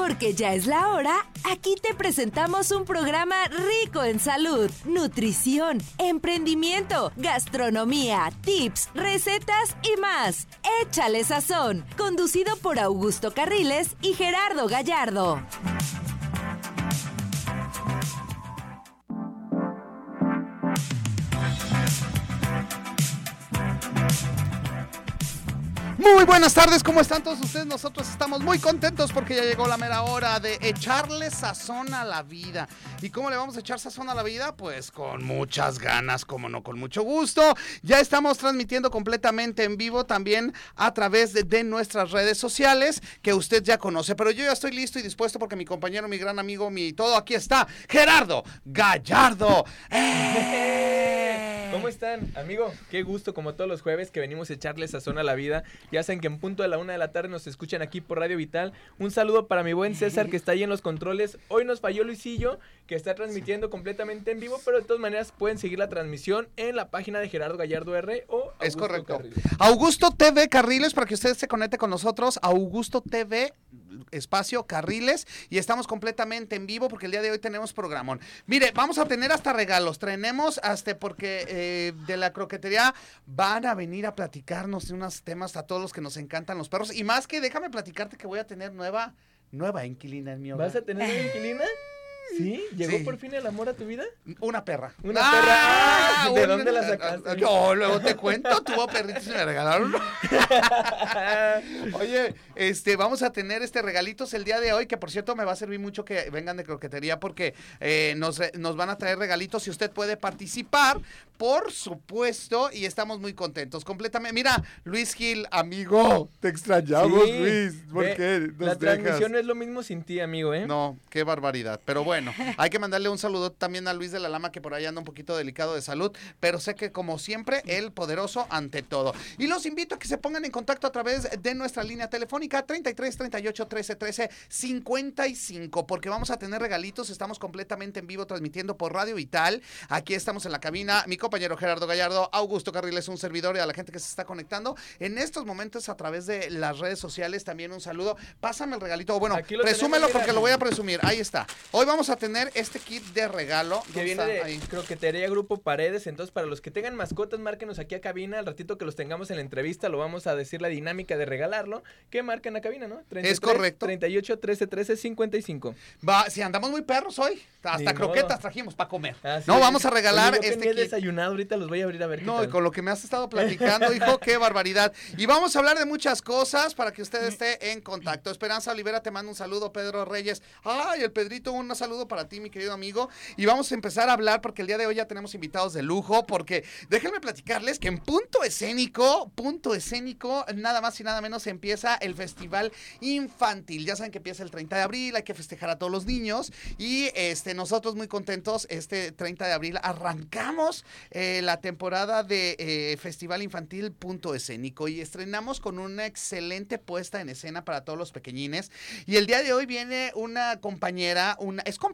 Porque ya es la hora, aquí te presentamos un programa rico en salud, nutrición, emprendimiento, gastronomía, tips, recetas y más. Échale sazón, conducido por Augusto Carriles y Gerardo Gallardo. Muy buenas tardes, ¿cómo están todos ustedes? Nosotros estamos muy contentos porque ya llegó la mera hora de echarle sazón a la vida. ¿Y cómo le vamos a echar sazón a la vida? Pues con muchas ganas, como no, con mucho gusto. Ya estamos transmitiendo completamente en vivo también a través de, nuestras redes sociales que usted ya conoce. Pero yo ya estoy listo y dispuesto porque mi compañero, mi gran amigo, mi todo aquí está, Gerardo Gallardo. ¡Eh! ¿Cómo están, amigo? Qué gusto, como todos los jueves, que venimos a echarle sazón a la vida. Ya saben que en punto de la una de la tarde nos escuchan aquí por Radio Vital. Un saludo para mi buen César, que está ahí en los controles. Hoy nos falló Luisillo, que está transmitiendo completamente en vivo, pero de todas maneras pueden seguir la transmisión en la página de Gerardo Gallardo R o Augusto Es correcto. Carriles. Augusto TV Carriles, para que usted se conecte con nosotros. Augusto TV espacio Carriles y estamos completamente en vivo porque el día de hoy tenemos programón. Mire, vamos a tener hasta regalos, tenemos hasta porque eh, de la croquetería van a venir a platicarnos de unos temas a todos los que nos encantan los perros y más que déjame platicarte que voy a tener nueva nueva inquilina en mi hogar. ¿Vas a tener una inquilina? ¿Sí? ¿Llegó Sí. por fin el amor a tu vida? Una perra. Una perra. Ah, ¿de un- dónde la sacaste? Yo luego te cuento, tuvo perritos y me regalaron. Oye, este, vamos a tener este regalitos el día de hoy, que por cierto me va a servir mucho que vengan de croquetería porque eh, nos, re- nos van a traer regalitos y usted puede participar, por supuesto, y estamos muy contentos. Completamente. Mira, Luis Gil, amigo, te extrañamos, Sí. Luis. ¿Por qué? nos La dejas? transmisión no es lo mismo sin ti, amigo, ¿eh? No, qué barbaridad. Pero bueno, hay que mandarle un saludo también a Luis de la Lama, que por ahí anda un poquito delicado de salud. Pero sé que, como siempre, el poderoso ante todo. Y los invito a que se pongan en contacto a través de nuestra línea telefónica 33 38 13 13 55, porque vamos a tener regalitos. Estamos completamente en vivo transmitiendo por Radio Vital. Aquí estamos en la cabina. Mi compañero Gerardo Gallardo, Augusto Carriles, un servidor y a la gente que se está conectando en estos momentos a través de las redes sociales. También un saludo. Pásame el regalito. Bueno, presúmelo porque lo voy a presumir. Ahí está. Hoy vamos a tener este kit de regalo. Que ¿Dónde viene de Ahí. Croquetería Grupo Paredes. Entonces, para los que tengan mascotas, márquenos aquí a cabina. Al ratito que los tengamos en la entrevista, lo vamos a decir la dinámica de regalarlo. Que marquen a cabina, ¿no? 33, correcto. 38 13 13 55. Va, si andamos muy perros hoy, hasta Ni croquetas modo. trajimos para comer. Ah, sí. no, vamos a regalar Oye, yo que este kit. desayunado, ahorita los voy a abrir a ver qué No, y tal. con lo que me has estado platicando, hijo, qué barbaridad. Y vamos a hablar de muchas cosas para que usted esté en contacto. Esperanza Olivera te manda un saludo, Pedro Reyes. Ay, el Pedrito, un saludo para ti, mi querido amigo. Y vamos a empezar a hablar porque el día de hoy ya tenemos invitados de lujo, porque déjenme platicarles que en punto escénico, punto escénico, nada más y nada menos empieza el festival infantil. Ya saben que empieza el 30 de abril, hay que festejar a todos los niños. Y este, nosotros muy contentos, este 30 de abril arrancamos eh, la temporada de eh, Festival Infantil Punto Escénico y estrenamos con una excelente puesta en escena para todos los pequeñines. Y el día de hoy viene una compañera, una, es compañera,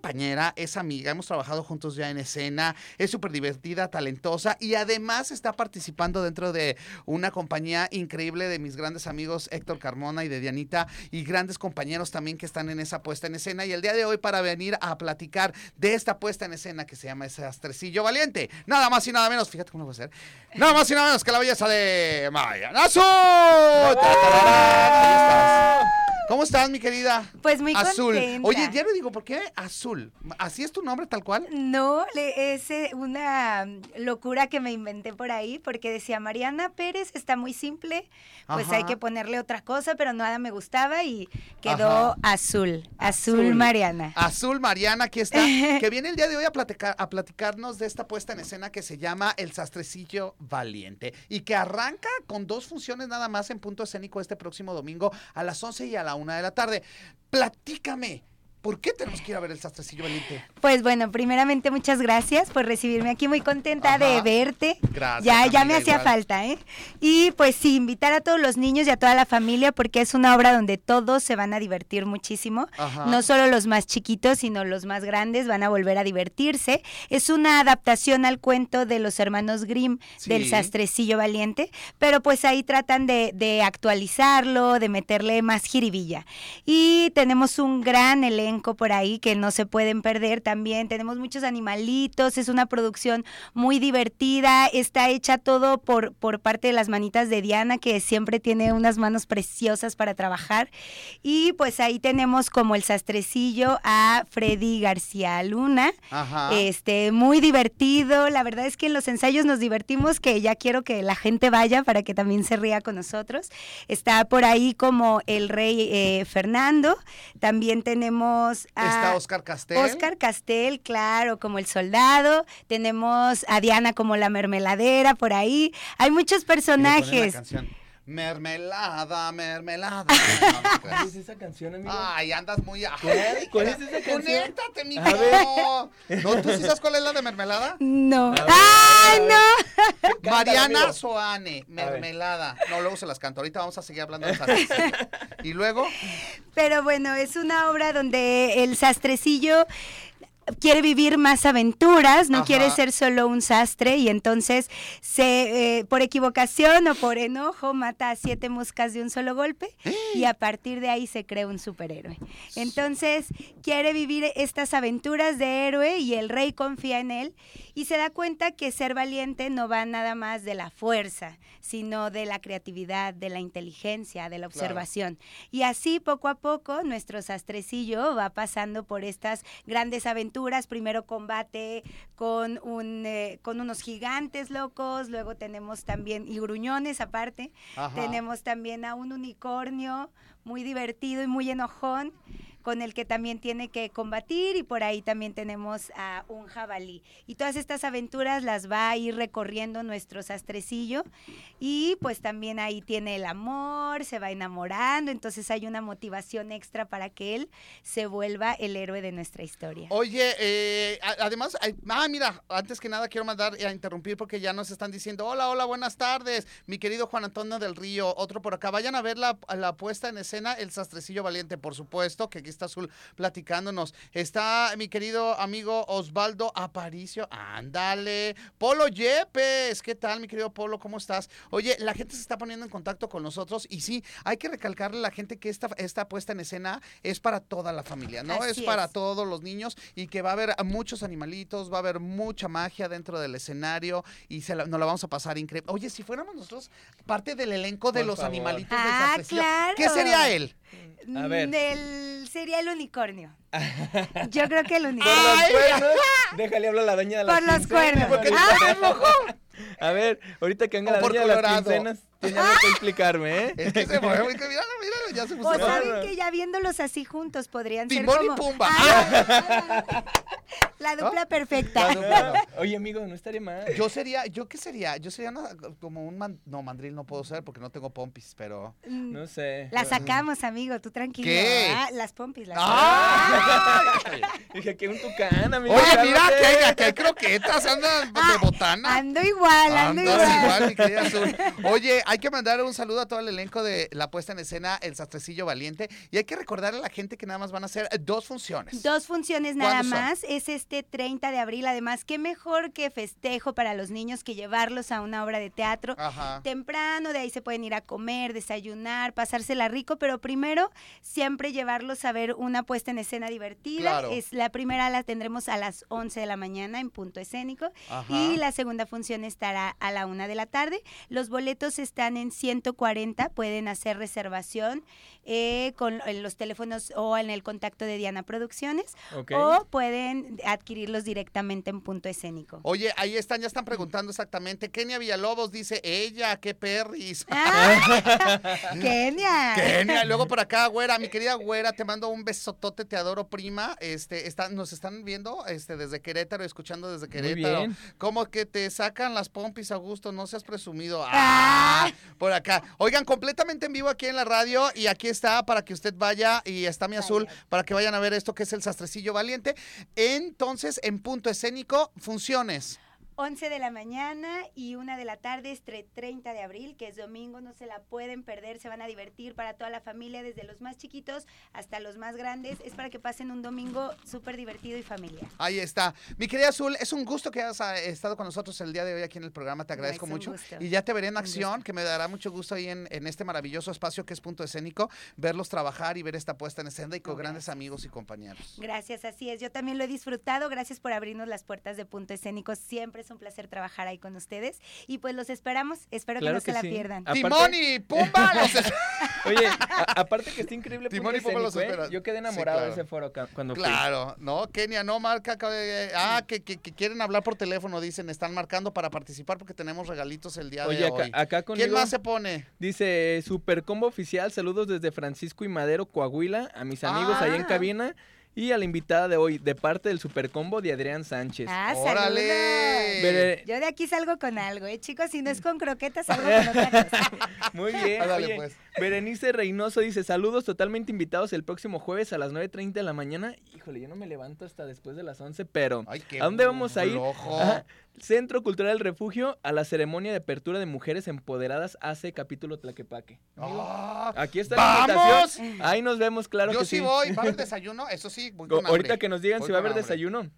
es amiga, hemos trabajado juntos ya en escena, es súper divertida, talentosa y además está participando dentro de una compañía increíble de mis grandes amigos Héctor Carmona y de Dianita y grandes compañeros también que están en esa puesta en escena. Y el día de hoy para venir a platicar de esta puesta en escena que se llama ese astrecillo valiente. Nada más y nada menos, fíjate cómo lo voy a hacer. Nada más y nada menos que la belleza de Maya Nazo. Ahí estás. ¿Cómo estás, mi querida? Pues muy Azul. contenta. Oye, ya me digo, ¿por qué azul? ¿Así es tu nombre tal cual? No, le- es eh, una locura que me inventé por ahí porque decía Mariana Pérez está muy simple, pues Ajá. hay que ponerle otra cosa, pero nada me gustaba y quedó Ajá. azul, azul, Azul. Mariana. Azul Mariana, aquí está, que viene el día de hoy a, platicar, a platicarnos de esta puesta en escena que se llama El Sastrecillo Valiente y que arranca con dos funciones nada más en punto escénico este próximo domingo a las 11 y a la 1 de la tarde. Platícame. ¿Por qué tenemos que ir a ver el sastrecillo valiente? Pues bueno, primeramente muchas gracias por recibirme aquí, muy contenta Ajá. de verte. Gracias, Ya, ya me hacía falta, ¿eh? Y pues sí, invitar a todos los niños y a toda la familia porque es una obra donde todos se van a divertir muchísimo. Ajá. No solo los más chiquitos, sino los más grandes van a volver a divertirse. Es una adaptación al cuento de los hermanos Grimm del sastrecillo valiente, pero pues ahí tratan de, de actualizarlo, de meterle más jiribilla. Y tenemos un gran elenco por ahí que no se pueden perder también. Tenemos muchos animalitos, es una producción muy divertida, está hecha todo por, por parte de las manitas de Diana, que siempre tiene unas manos preciosas para trabajar. Y pues ahí tenemos como el sastrecillo a Freddy García Luna. Ajá. Este, muy divertido. La verdad es que en los ensayos nos divertimos, que ya quiero que la gente vaya para que también se ría con nosotros. Está por ahí como el rey eh, Fernando. También tenemos a Está Oscar Castel. Oscar Castel, claro, como el soldado. Tenemos a Diana como la mermeladera por ahí. Hay muchos personajes. Mermelada, mermelada. Te ¿Cuál es esa canción, amigo? Ay, andas muy... ¿Cuál? ¿Cuál es esa canción? Conéctate, mijo. A ver. ¿No, ¿Tú sí sabes cuál es la de mermelada? No. Ver, ¡Ay, no! Mariana amigo. Soane, mermelada. No, luego se las canto. Ahorita vamos a seguir hablando de sastrecillo. Y luego, Pero bueno, es una obra donde el sastrecillo quiere vivir más aventuras, no Ajá. quiere ser solo un sastre y entonces se, eh, por equivocación o por enojo mata a siete moscas de un solo golpe y a partir de ahí se crea un superhéroe. Entonces quiere vivir estas aventuras de héroe y el rey confía en él y se da cuenta que ser valiente no va nada más de la fuerza, sino de la creatividad, de la inteligencia, de la Claro. observación. Y así poco a poco nuestro sastrecillo va pasando por estas grandes aventuras. Primero combate con, un, eh, con unos gigantes locos, luego tenemos también, y gruñones aparte, Ajá. tenemos también a un unicornio muy divertido y muy enojón con el que también tiene que combatir y por ahí también tenemos a un jabalí. Y todas estas aventuras las va a ir recorriendo nuestro sastrecillo y pues también ahí tiene el amor, se va enamorando, entonces hay una motivación extra para que él se vuelva el héroe de nuestra historia. Oye, eh, además, ah, mira, antes que nada quiero mandar a interrumpir porque ya nos están diciendo, hola, hola, buenas tardes, mi querido Juan Antonio del Río, otro por acá, vayan a ver la, la puesta en escena, El Sastrecillo Valiente, por supuesto, que aquí está Azul platicándonos, está mi querido amigo Osvaldo Aparicio, ándale, Polo Yepes, ¿qué tal, mi querido Polo, cómo estás? Oye, la gente se está poniendo en contacto con nosotros y sí, hay que recalcarle a la gente que esta, esta puesta en escena es para toda la familia, ¿no? Es para todos los niños y que va a haber muchos animalitos, va a haber mucha magia dentro del escenario y se la- nos la vamos a pasar increíble. Oye, si fuéramos nosotros parte del elenco de Por los favor. animalitos del Ah, claro. ¿qué sería él? A ver. El, sería el unicornio. Yo creo que el Por unicornio. los Ay. cuernos. Déjale hablar a la doña de las Por los cuernos. ¿Por qué rojo? A ver, ahorita que venga la por doña de las quincenas, algo que explicarme, ¿eh? Es que se mueve, muy- míralo, míralo, ya se puso O saben que ya viéndolos así juntos podrían Timón ser y como Pumba. Ah, la dupla perfecta. La dupla. Oye, amigo, no estaría mal. Yo sería, ¿yo qué sería? Yo sería una- como un man- no, mandril no puedo ser porque no tengo pompis, pero... Mm, No sé. La sacamos, amigo, tú tranquilo. ¿Qué? Ah, las pompis, las ¡Ay! Dije que un tucán, amigo. Oye, mira que hay, que hay croquetas, andan de Ah, botana. Ando igual, ando Andas igual. igual, mi querida Azul. Oye, hay que mandar un saludo a todo el elenco de la puesta en escena El Sastrecillo Valiente y hay que recordarle a la gente que nada más van a hacer dos funciones. Dos funciones nada más. Es este 30 de abril. Además, qué mejor que festejo para los niños que llevarlos a una obra de teatro. Ajá. temprano, de ahí se pueden ir a comer, desayunar, pasársela rico, pero primero siempre llevarlos a ver una puesta en escena divertida. Claro. Es la primera la tendremos a las 11 de la mañana en punto escénico Ajá. y la segunda función estará a la una de la tarde. Los boletos están en 140, pueden hacer reservación eh, con en los teléfonos o en el contacto de Diana Producciones Ok. o pueden adquirirlos directamente en punto escénico. Oye, ahí están, ya están preguntando exactamente. Kenia Villalobos dice, ella, qué perris. ¡Ah! ¡Kenia! Kenia, luego por acá, güera, mi querida güera, te mando un besotote, te adoro, prima. Este, están, nos están viendo este, desde Querétaro, escuchando desde Querétaro. bien. Como que te sacan las pompis, Augusto, no seas presumido. Ah. Por acá. Oigan, completamente en vivo aquí en la radio y aquí está para que usted vaya y está mi azul Vaya. para que vayan a ver esto que es el sastrecillo valiente. Entonces, en punto escénico, funciones. 11 de la mañana y 1 de la tarde, este 30 de abril, que es domingo, no se la pueden perder, se van a divertir para toda la familia, desde los más chiquitos hasta los más grandes. Es para que pasen un domingo súper divertido y familiar. Ahí está. Mi querida Azul, es un gusto que hayas ah, estado con nosotros el día de hoy aquí en el programa. Te agradezco es mucho. gusto. Y ya te veré en acción, que me dará mucho gusto ahí en, en este maravilloso espacio que es Punto Escénico, verlos trabajar y ver esta puesta en escena y con No, grandes amigos y compañeros. Gracias, así es. Yo también lo he disfrutado. Gracias por abrirnos las puertas de Punto Escénico. Siempre es un placer trabajar ahí con ustedes. Y pues los esperamos. Espero Claro que no que se la pierdan. ¡Timón y Pumba! Los Oye, a- aparte que está increíble Timón y Pumba los Escénico, ¿eh? espera. Yo quedé Sí, enamorado claro. de ese foro cuando fui. Claro, no, Kenia, no marca. Ah, que, que- que quieren hablar por teléfono, dicen, están marcando para participar porque tenemos regalitos el día Oye, de acá, hoy. acá conmigo ¿Quién más se pone? dice Super Combo Oficial, saludos desde Francisco y Madero, Coahuila, a mis amigos ahí en Ah. cabina y a la invitada de hoy, de parte del Super Combo de Adrián Sánchez. Ah, ¡Órale! Yo de aquí salgo con algo, ¿eh, chicos? Si no es con croquetas, salgo con otra cosa. Muy bien. Oye, pues. Berenice Reynoso dice, saludos totalmente invitados el próximo jueves a las 9.30 de la mañana. Híjole, yo no me levanto hasta después de las 11, pero Ay, qué ¿a dónde vamos a ir? Ajá. Centro Cultural Refugio a la ceremonia de apertura de Mujeres Empoderadas hace capítulo Tlaquepaque. Ah, Aquí está la ¡Vamos! invitación. Ahí nos vemos, claro Yo que sí sí. voy. ¿Va a haber desayuno? Eso sí, voy con Ahorita hambre. que nos digan Voy si va a haber hambre. desayuno.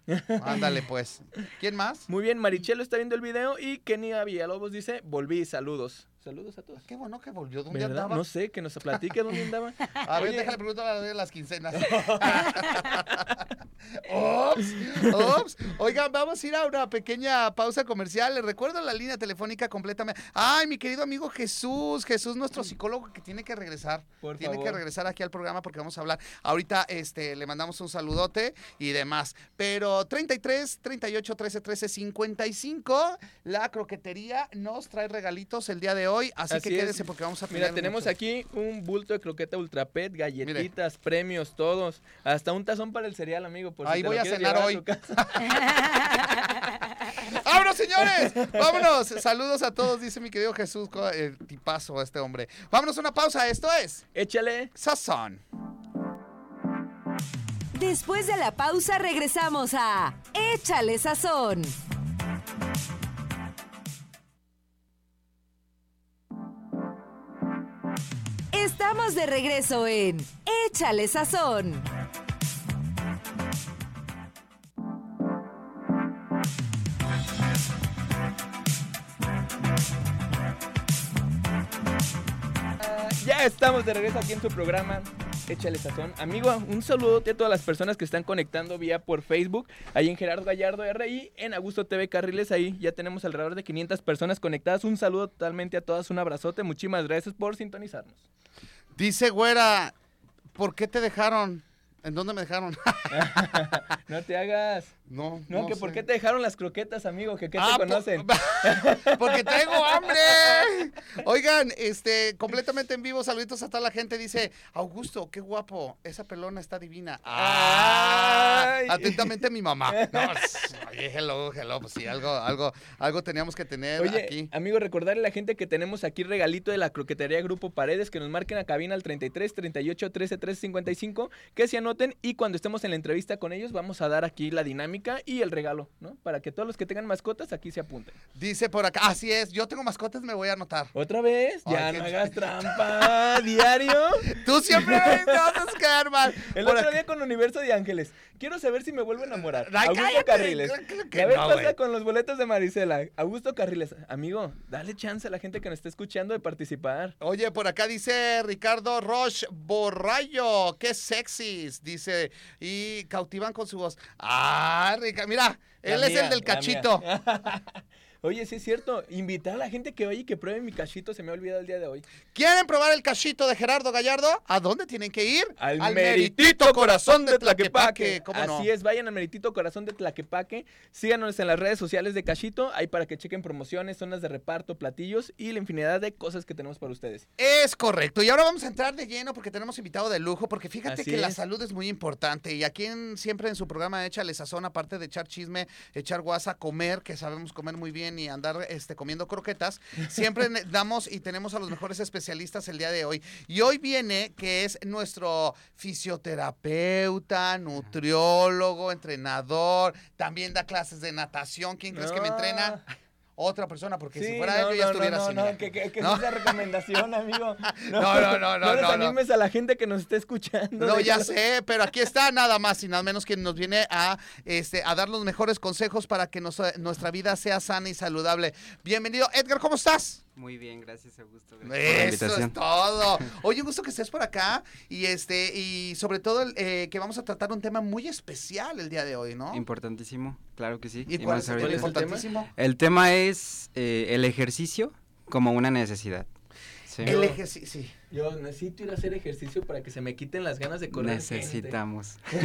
Ándale, pues. ¿Quién más? Muy bien, Marichelo está viendo el video y Kenia Villalobos dice, volví, saludos. Saludos a todos. Qué bueno que volvió. ¿Dónde ¿Verdad? andaba? No sé, que nos platique dónde andaba. A ver, Oye. déjale preguntar a la de las quincenas. Ops, ops. Oigan, vamos a ir a una pequeña pausa comercial. Les recuerdo la línea telefónica completamente. Ay, mi querido amigo Jesús, Jesús, nuestro psicólogo que tiene que regresar. Por tiene que regresar aquí al programa porque vamos a hablar. Ahorita este, le mandamos un saludote y demás. Pero 33, 38, 13, 13, 55. La croquetería nos trae regalitos el día de hoy. Así, Así que es. quédese porque vamos a Mira, tenemos mucho. aquí un bulto de croqueta Ultra Pet, galletitas, premios, todos. Hasta un tazón para el cereal, amigo. Por Ahí voy a cenar hoy. ¡Vámonos, señores! ¡Vámonos! Saludos a todos, dice mi querido Jesús. eh, tipazo este hombre. Vámonos a una pausa. Esto es Échale. Sazón. Después de la pausa regresamos a Échale Sazón. Estamos de regreso en Échale Sazón. Ya estamos de regreso aquí en su programa. Échale sazón. Amigo, un saludo a todas las personas que están conectando vía por Facebook. Ahí en Gerardo Gallardo RI, en Augusto TV Carriles. Ahí ya tenemos alrededor de 500 personas conectadas. Un saludo totalmente a todas. Un abrazote. Muchísimas gracias por sintonizarnos. Dice güera, ¿por qué te dejaron? ¿En dónde me dejaron? No te hagas. No, No, que sé. por qué te dejaron las croquetas, amigo, que qué Ah, te po- conocen. Porque traigo hambre. Oigan, este, completamente en vivo, saluditos a toda la gente. Dice, Augusto, qué guapo, esa pelona está divina. Ah, Ay. atentamente mi mamá. No, oye, hello, hello, pues sí, algo, algo, algo teníamos que tener Oye, aquí. amigo, recordarle a la gente que tenemos aquí regalito de la croquetería Grupo Paredes, que nos marquen a cabina al 33 38 13 13 55, que se anoten y cuando estemos en la entrevista con ellos vamos a dar aquí la dinámica y el regalo, ¿no? Para que todos los que tengan mascotas aquí se apunten. Dice por acá, así es, yo tengo mascotas, me voy a anotar. ¿Otra vez? Ay, Ya qué- no hagas trampa, diario. Tú siempre me vas a quedar mal. El Por otro acá- día con Universo de Ángeles. Quiero saber si me vuelvo a enamorar. Ay, Augusto cállate, Carriles. La vez no, güey. con los boletos de Marisela. Augusto Carriles. Amigo, dale chance a la gente que nos está escuchando de participar. Oye, por acá dice Ricardo Roche Borrayo, qué sexys, dice, y cautivan con su voz. Ah, Rica, mira, él La es mía, el del cachito. Oye, sí es cierto. Invitar a la gente que vaya y que pruebe mi cachito. Se me ha olvidado el día de hoy. ¿Quieren probar el cachito de Gerardo Gallardo? ¿A dónde tienen que ir? Al, meritito corazón de Tlaquepaque. ¿Cómo no? Así es, vayan al meritito corazón de Tlaquepaque. Síganos en las redes sociales de Cachito. Ahí para que chequen promociones, zonas de reparto, platillos y la infinidad de cosas que tenemos para ustedes. Es correcto. Y ahora vamos a entrar de lleno porque tenemos invitado de lujo. Porque fíjate Así que la salud es muy importante. Y aquí en- siempre en su programa Échale Sazón, aparte de echar chisme, echar guasa, comer, que sabemos comer muy bien y andar este, comiendo croquetas, siempre damos y tenemos a los mejores especialistas el día de hoy. Y hoy viene que es nuestro fisioterapeuta, nutriólogo, entrenador, también da clases de natación. ¿Quién crees que me entrena? Otra persona, porque si fuera no, él, yo ya no, estuviera no, así. no, que, que, que No. es esa recomendación, amigo. No, no, no, no, No no, no. desanimes a la gente que nos esté escuchando. No, ya sé, pero aquí está nada más y nada menos que nos viene a, este, a dar los mejores consejos para que nos- nuestra vida sea sana y saludable. Bienvenido, Edgar, ¿cómo estás? Muy bien, gracias Augusto. Gracias por la Eso es todo. Oye, un gusto que estés por acá y este y sobre todo eh, que vamos a tratar un tema muy especial el día de hoy, ¿no? Importantísimo, claro que sí. ¿Y Y cuál más es el tema ahorita. es el tema? importantísimo? El tema es eh, el ejercicio como una necesidad. Sí. El ejercicio. Sí. Yo necesito ir a hacer ejercicio para que se me quiten las ganas de correr. gente. Necesitamos.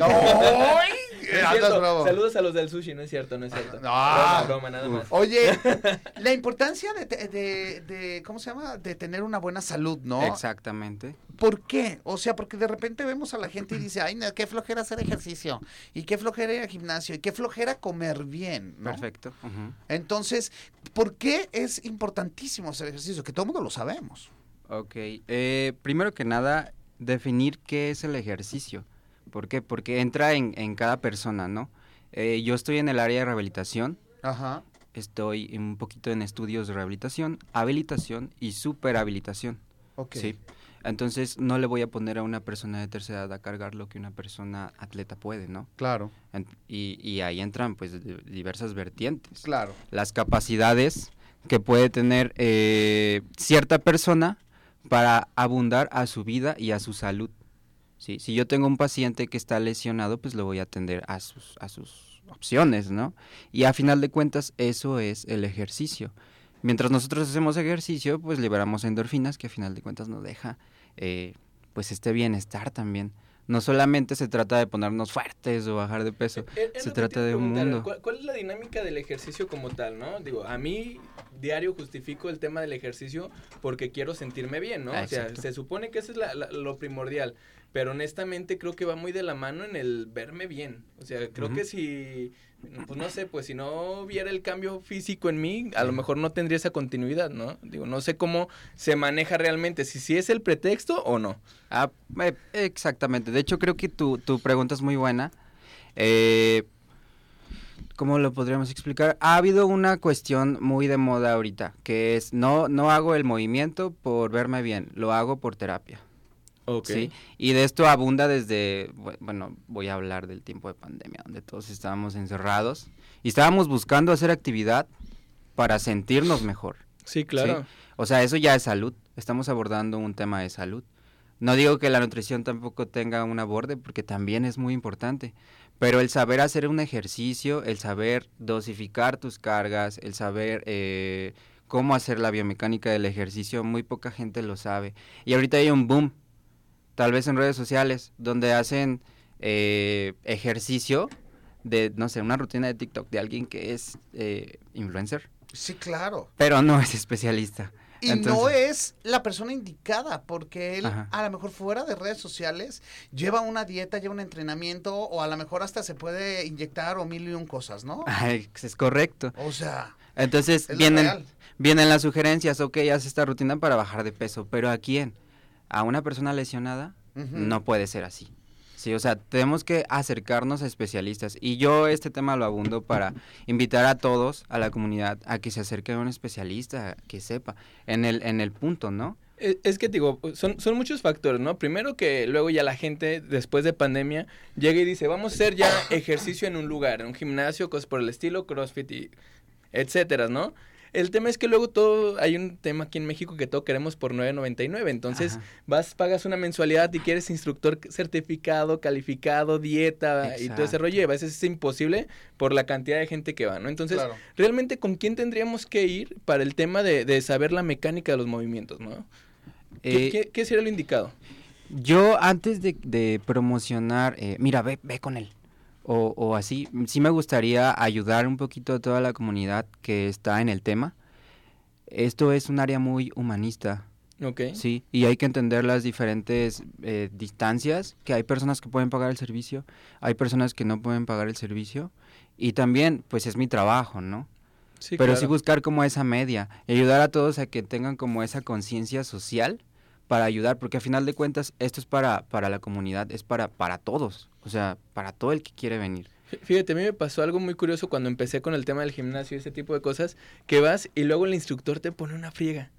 Saludos a los del sushi, no es cierto, no es cierto. No. Broma, broma, nada más. Oye, la importancia de, te- de, de- ¿cómo se llama? De tener una buena salud, ¿no? Exactamente. ¿Por qué? O sea, porque de repente vemos a la gente y dice, ay, no, qué flojera hacer ejercicio, y qué flojera ir al gimnasio, y qué flojera comer bien, ¿no? Perfecto. Entonces, ¿por qué es importantísimo hacer ejercicio? Que todo el mundo lo sabemos. Ok. eh, primero que nada, definir qué es el ejercicio. ¿Por qué? Porque entra en, en cada persona, ¿no? Eh, yo estoy en el área de rehabilitación. Ajá. Estoy un poquito en estudios de rehabilitación, habilitación y superhabilitación. Ok. Sí. Entonces no le voy a poner a una persona de tercera edad a cargar lo que una persona atleta puede, ¿no? Claro, En- y, y ahí entran pues di- diversas vertientes. claro. Las capacidades que puede tener eh, cierta persona para abundar a su vida y a su salud. Sí, si yo tengo un paciente que está lesionado, pues lo voy a atender a sus, a sus opciones, ¿no? Y a final de cuentas, eso es el ejercicio. Mientras nosotros hacemos ejercicio, pues liberamos endorfinas que a final de cuentas nos deja, eh, pues, este bienestar también. No solamente se trata de ponernos fuertes o bajar de peso, Eh, eh, se trata de un mundo. ¿cuál, cuál es la dinámica del ejercicio como tal, no? Digo, a mí diario justifico el tema del ejercicio porque quiero sentirme bien, ¿no? Ah, o sea, exacto. se supone que eso es la- la- lo primordial, pero honestamente creo que va muy de la mano en el verme bien. O sea, creo que si, pues no sé, pues si no viera el cambio físico en mí, a lo mejor no tendría esa continuidad, ¿no? Digo, no sé cómo se maneja realmente, si sí es el pretexto o no. Ah, eh, exactamente. De hecho, creo que tu, tu pregunta es muy buena. Eh, ¿Cómo lo podríamos explicar? Ha habido una cuestión muy de moda ahorita, que es no, no hago el movimiento por verme bien, lo hago por terapia. ¿Sí? Y de esto abunda desde, bu- bueno, voy a hablar del tiempo de pandemia, donde todos estábamos encerrados y estábamos buscando hacer actividad para sentirnos mejor. Sí, claro. O sea, eso ya es salud. Estamos abordando un tema de salud. No digo que la nutrición tampoco tenga un aborde, porque también es muy importante. Pero el saber hacer un ejercicio, el saber dosificar tus cargas, el saber eh, cómo hacer la biomecánica del ejercicio, muy poca gente lo sabe. Y ahorita hay un boom, tal vez en redes sociales, donde hacen eh, ejercicio de, no sé, una rutina de TikTok de alguien que es eh, influencer, Sí, claro. pero no es especialista. Y no es la persona indicada, porque él Ajá. a lo mejor fuera de redes sociales lleva una dieta, lleva un entrenamiento, o a lo mejor hasta se puede inyectar o mil y un cosas, ¿no? Ay, es correcto. O sea, Entonces vienen, vienen las sugerencias, ok, haz esta rutina para bajar de peso, pero ¿a quién? ¿A una persona lesionada? No puede ser así. Sí, o sea, tenemos que acercarnos a especialistas. Y yo este tema lo abundo para invitar a todos, a la comunidad, a que se acerque a un especialista, que sepa, en el, en el punto, ¿no? Es es que digo, son, son muchos factores, ¿no? Primero que luego ya la gente, después de pandemia, llega y dice, vamos a hacer ya ejercicio en un lugar, en un gimnasio, cosas por el estilo, CrossFit y etcétera, ¿no? El tema es que luego todo, hay un tema aquí en México que todo queremos por 9.99. Entonces Ajá. vas, pagas una mensualidad y quieres instructor certificado, calificado, dieta y todo ese rollo. Y a veces es imposible por la cantidad de gente que va, ¿no? Entonces, Claro. realmente con quién tendríamos que ir para el tema de, de saber la mecánica de los movimientos, ¿no? ¿Qué, Eh, qué- qué sería lo indicado? Yo antes de, de promocionar, eh, mira, ve, ve con él. O, o así, sí me gustaría ayudar un poquito a toda la comunidad que está en el tema. Esto es un área muy humanista, Ok. sí, y hay que entender las diferentes eh, distancias, que hay personas que pueden pagar el servicio, hay personas que no pueden pagar el servicio, y también, pues es mi trabajo, ¿no? Sí, Pero claro. sí buscar como esa media y ayudar a todos a que tengan como esa conciencia social para ayudar, porque a final de cuentas esto es para, para la comunidad, es para, para todos, o sea, para todo el que quiere venir. Fí- Fíjate, a mí me pasó algo muy curioso cuando empecé con el tema del gimnasio y ese tipo de cosas, que vas y luego el instructor te pone una friega.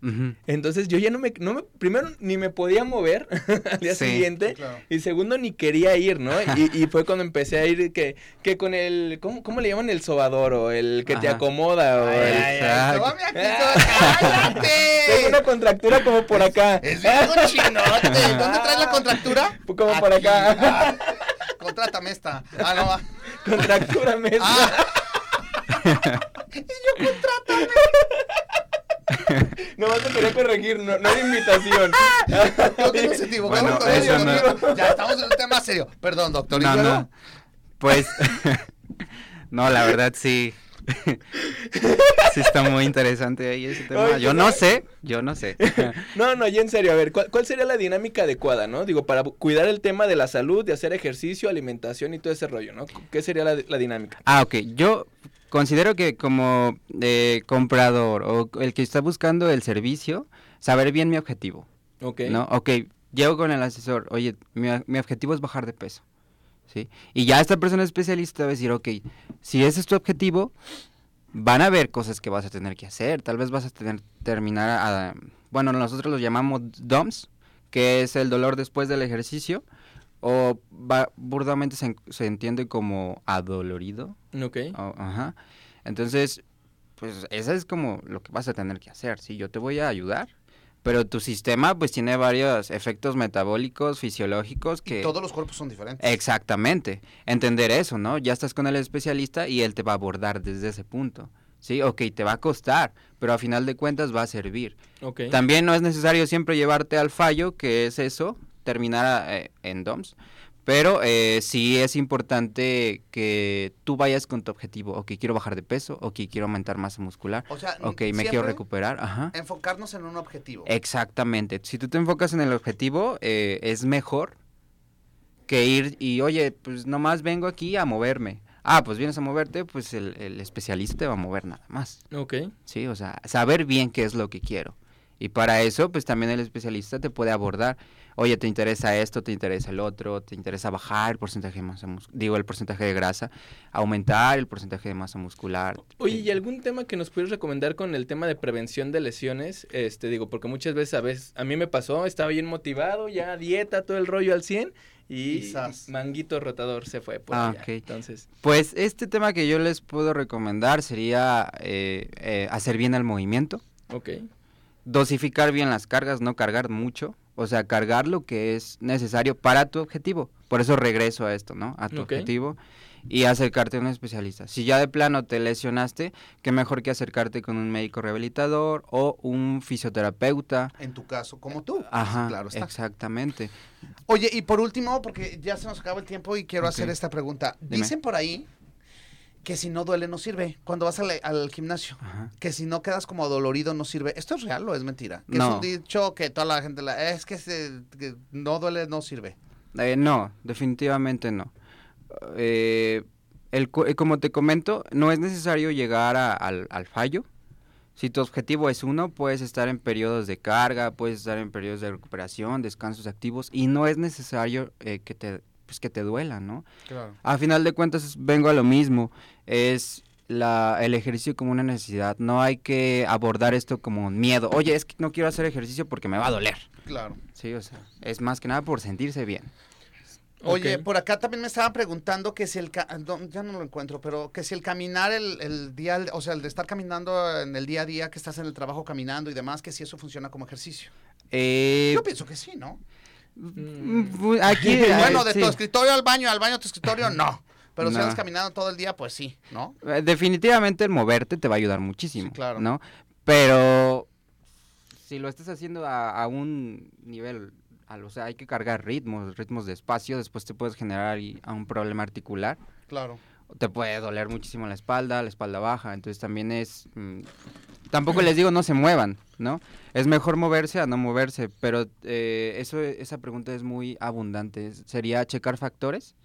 Entonces yo ya no me, no me primero ni me podía mover al día Sí. siguiente Claro. y segundo ni quería ir, ¿no? Y, y fue cuando empecé a ir que, que con el, ¿cómo, cómo le llaman el sobador o el que te acomoda o Ay, el... ay, ay, Exacto. tómame aquí, tómame- Tengo ¡Cállate! una contractura como por acá. Es bien cochinote. ¿Dónde traes la contractura? Como por acá. Contrátame esta. Ah, no. va. Contractura mes. Ah, No vas a querer corregir, no, no hay invitación. creo que nos equivocamos Bueno, con eso, eso no. Ya estamos en un tema serio. Perdón, doctor. ¿y No, luego? no, pues, no, la verdad sí, sí está muy interesante ahí ese tema. Oye, Yo no sé, yo no sé. No, no, ya en serio, a ver, ¿cuál, cuál sería la dinámica adecuada, no? Digo, para cuidar el tema de la salud, de hacer ejercicio, alimentación y todo ese rollo, ¿no? ¿Qué sería la, la dinámica? Ah, ok. Yo considero que como eh, comprador o el que está buscando el servicio, saber bien mi objetivo, Ok. ¿no? Ok, llego con el asesor, oye, mi, mi objetivo es bajar de peso, ¿sí? Y ya esta persona especialista va a decir, ok, si ese es tu objetivo, van a haber cosas que vas a tener que hacer, tal vez vas a tener terminar a, bueno, nosotros lo llamamos DOMS, que es el dolor después del ejercicio, o va- burdamente se, en- se entiende como adolorido, Ok. Ajá. Entonces, pues eso es como lo que vas a tener que hacer, ¿sí? Yo te voy a ayudar, pero tu sistema pues tiene varios efectos metabólicos, fisiológicos que... Todos los cuerpos son diferentes. Exactamente. Entender eso, ¿no? Ya estás con el especialista y él te va a abordar desde ese punto. Sí, ok, te va a costar, pero a final de cuentas va a servir. Ok. También no es necesario siempre llevarte al fallo, que es eso, terminar eh, en DOMS, pero eh, sí es importante que tú vayas con tu objetivo. Ok, quiero bajar de peso, ok, quiero aumentar masa muscular, O sea, ok, me quiero recuperar, ajá. Enfocarnos en un objetivo. Exactamente. Si tú te enfocas en el objetivo, eh, es mejor que ir y, oye, pues nomás vengo aquí a moverme. Ah, pues vienes a moverte, pues el, el especialista te va a mover nada más. Ok. Sí, o sea, saber bien qué es lo que quiero. Y para eso, pues también el especialista te puede abordar. Oye, ¿te interesa esto? ¿Te interesa el otro? ¿Te interesa bajar el porcentaje de masa muscular? Digo, el porcentaje de grasa, aumentar el porcentaje de masa muscular. Oye, ¿y algún tema que nos pudieras recomendar con el tema de prevención de lesiones? Este, digo, porque muchas veces a veces, a mí me pasó, estaba bien motivado, ya dieta, todo el rollo al 100 y Quizás. manguito rotador se fue por Ah. Entonces, Pues este tema que yo les puedo recomendar sería eh, eh, hacer bien el movimiento, ok. Dosificar bien las cargas, no cargar mucho, o sea, cargar lo que es necesario para tu objetivo. Por eso regreso a esto, ¿no? A tu objetivo y acercarte a un especialista. Si ya de plano te lesionaste, qué mejor que acercarte con un médico rehabilitador o un fisioterapeuta. En tu caso, como tú. Ajá, Claro está. exactamente. Oye, y por último, porque ya se nos acaba el tiempo y quiero hacer esta pregunta. Dime. Dicen por ahí que si no duele no sirve cuando vas al, al gimnasio. Ajá. Que si no quedas como dolorido no sirve. ¿Esto es real o es mentira? Que No. es un dicho que toda la gente la, es que, se- que no duele no sirve. Eh, no, definitivamente no. Eh, el eh, como te comento, no es necesario llegar a- al, al fallo. Si tu objetivo es uno, puedes estar en periodos de carga, puedes estar en periodos de recuperación, descansos activos, y no es necesario eh, que, te, pues, que te duela, ¿no? Claro. A final de cuentas, vengo a lo mismo. Es la, el ejercicio como una necesidad. No hay que abordar esto como un miedo. Oye, es que no quiero hacer ejercicio porque me va a doler. Claro. Sí, o sea, es más que nada por sentirse bien. Oye, por acá también me estaban preguntando que si el... ca- no, ya no lo encuentro, pero que si el caminar el, el día, o sea, el de estar caminando en el día a día, que estás en el trabajo caminando y demás, que si eso funciona como ejercicio. Eh, Yo pienso que sí, ¿no? Mm, aquí, bueno, de sí. tu escritorio al baño, al baño a tu escritorio, no. Pero si andas caminando todo el día, pues sí, ¿no? Eh, Definitivamente el moverte te va a ayudar muchísimo, Sí, claro. ¿no? Pero si lo estás haciendo a, a un nivel, o sea, hay que cargar ritmos, ritmos de espacio, después te puedes generar a un problema articular, Claro. te puede doler muchísimo la espalda, la espalda baja, entonces también es... mm, tampoco les digo no se muevan, ¿no? Es mejor moverse a no moverse, pero eh, eso, esa pregunta es muy abundante, sería checar factores,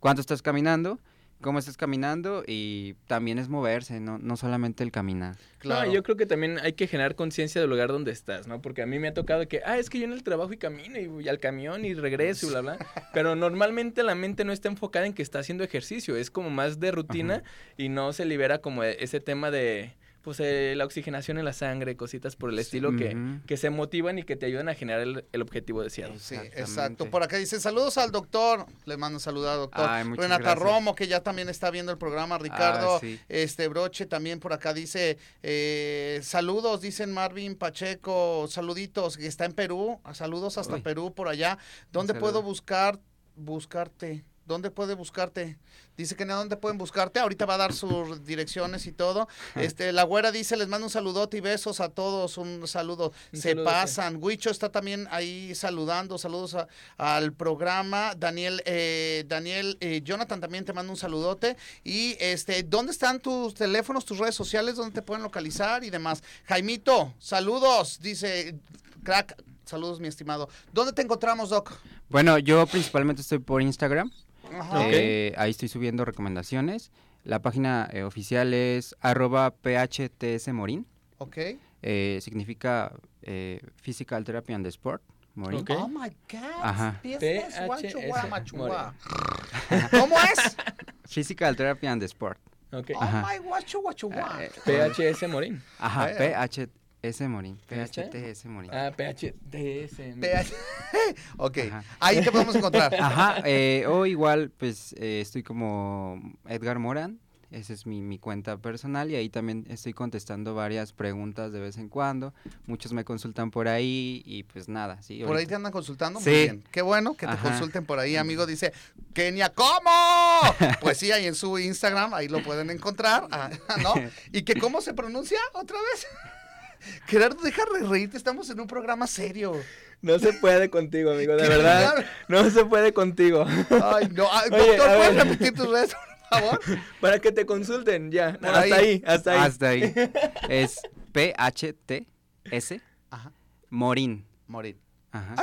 cuánto estás caminando, cómo estás caminando y también es moverse, no, no solamente el caminar. Claro. No, yo creo que también hay que generar conciencia del lugar donde estás, ¿no? Porque a mí me ha tocado que, ah, es que yo en el trabajo y camino y voy al camión y regreso y bla, bla. Pero normalmente la mente no está enfocada en que está haciendo ejercicio, es como más de rutina y no se libera como e- ese tema de, pues, eh, la oxigenación en la sangre, cositas por el estilo que, que se motivan y que te ayudan a generar el, el objetivo deseado. Sí, exacto. Por acá dice saludos al doctor. Le mando un saludo al doctor. Ay, Renata gracias. Romo, que ya también está viendo el programa. Ricardo Ah, sí. este Broche también por acá dice eh, saludos, dicen Marvin Pacheco, saluditos, que está en Perú. Saludos hasta Uy. Perú por allá. ¿Dónde puedo buscar buscarte? ¿Dónde puede buscarte? Dice que no, ¿dónde pueden buscarte? Ahorita va a dar sus direcciones y todo. Este, la güera dice, les mando un saludote y besos a todos, un saludo. Un Se pasan. Huicho está también ahí saludando, saludos a- al programa. Daniel, eh, Daniel, eh, Jonathan también te mando un saludote. Y este, ¿dónde están tus teléfonos, tus redes sociales, dónde te pueden localizar y demás? Jaimito, saludos, dice crack. Saludos, mi estimado. ¿Dónde te encontramos, Doc? Bueno, yo principalmente estoy por Instagram, Ajá. Eh, ahí estoy subiendo recomendaciones. La página eh, oficial es arroba phtsmorin, Ok. eh, significa eh, Physical Therapy and Sport, Morin. Ok. Oh my God. Ajá. ¿Cómo es? Physical Therapy and Sport. Ok. Oh Ajá. my guá. Eh, PHS Morín. Ajá, Bueno. PHS Morin. ¿Viste? PHTS Morin. Ah, PHTS. PH. ok, Ajá. ahí te podemos encontrar. Ajá, eh, o igual, pues eh, estoy como Edgar Morán, esa es mi, mi cuenta personal y ahí también estoy contestando varias preguntas de vez en cuando. Muchos me consultan por ahí y pues nada, sí. Por ahí te andan consultando. Muy Sí. bien. Qué bueno que te Ajá. consulten por ahí, amigo. Dice, Kenia, ¿cómo? Pues sí, ahí en su Instagram, ahí lo pueden encontrar. ah, ¿No? ¿Y que cómo se pronuncia otra vez? Gerardo, deja de reírte, estamos en un programa serio. No se puede contigo, amigo, de ¿Qué verdad. No se puede contigo. Ay, no. Ay, Oye, doctor, ¿puedes ver. repetir tus redes, por favor? Para que te consulten, ya. Por hasta ahí. ahí. hasta ahí. Hasta ahí. Es PHTS Ajá. Morin. Morín. Ajá,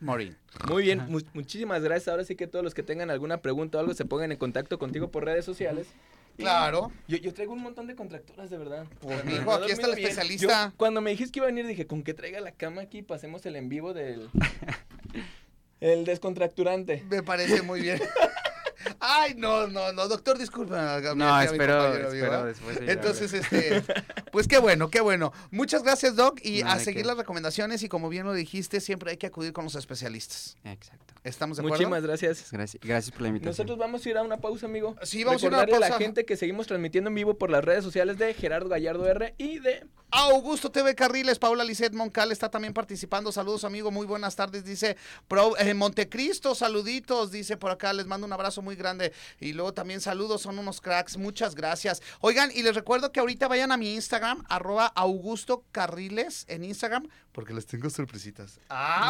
Morín. Muy bien, mu- muchísimas gracias. Ahora sí que todos los que tengan alguna pregunta o algo se pongan en contacto contigo por redes sociales. Claro. Yo, yo traigo un montón de contracturas, de verdad. Pues, mijo, aquí está el bien. especialista. Yo, cuando me dijiste que iba a venir, dije, con que traiga la cama aquí, pasemos el en vivo del... el descontracturante. Me parece muy bien. Ay, no, no, no, doctor, disculpe. No, espero, espero después. de- Entonces, este, pues qué bueno, qué bueno. Muchas gracias, Doc, y No, a seguir las recomendaciones y como bien lo dijiste, siempre hay que acudir con los especialistas. Exacto. ¿Estamos de acuerdo? Muchísimas gracias. Gracias, gracias por la invitación. Nosotros vamos a ir a una pausa, amigo. Sí, vamos a ir a una Recordarle a pausa. la gente que seguimos transmitiendo en vivo por las redes sociales de Gerardo Gallardo R y de Augusto TV Carriles, Paula Lisset Moncal está también participando. Saludos, amigo, muy buenas tardes. Dice Pro- eh, Montecristo, saluditos, dice por acá, les mando un abrazo muy grande. Y luego también saludos, son unos cracks, muchas gracias. Oigan, y les recuerdo que ahorita vayan a mi Instagram, arroba Augusto Carriles en Instagram, porque les tengo sorpresitas.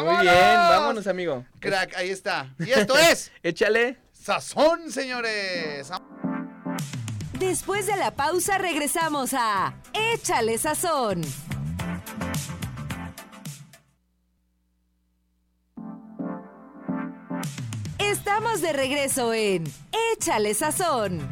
Muy bien, vámonos, amigo. Crack, ahí está. Y esto es Échale. Sazón, señores. Después de la pausa regresamos a Échale Sazón. Estamos de regreso en Échale Sazón.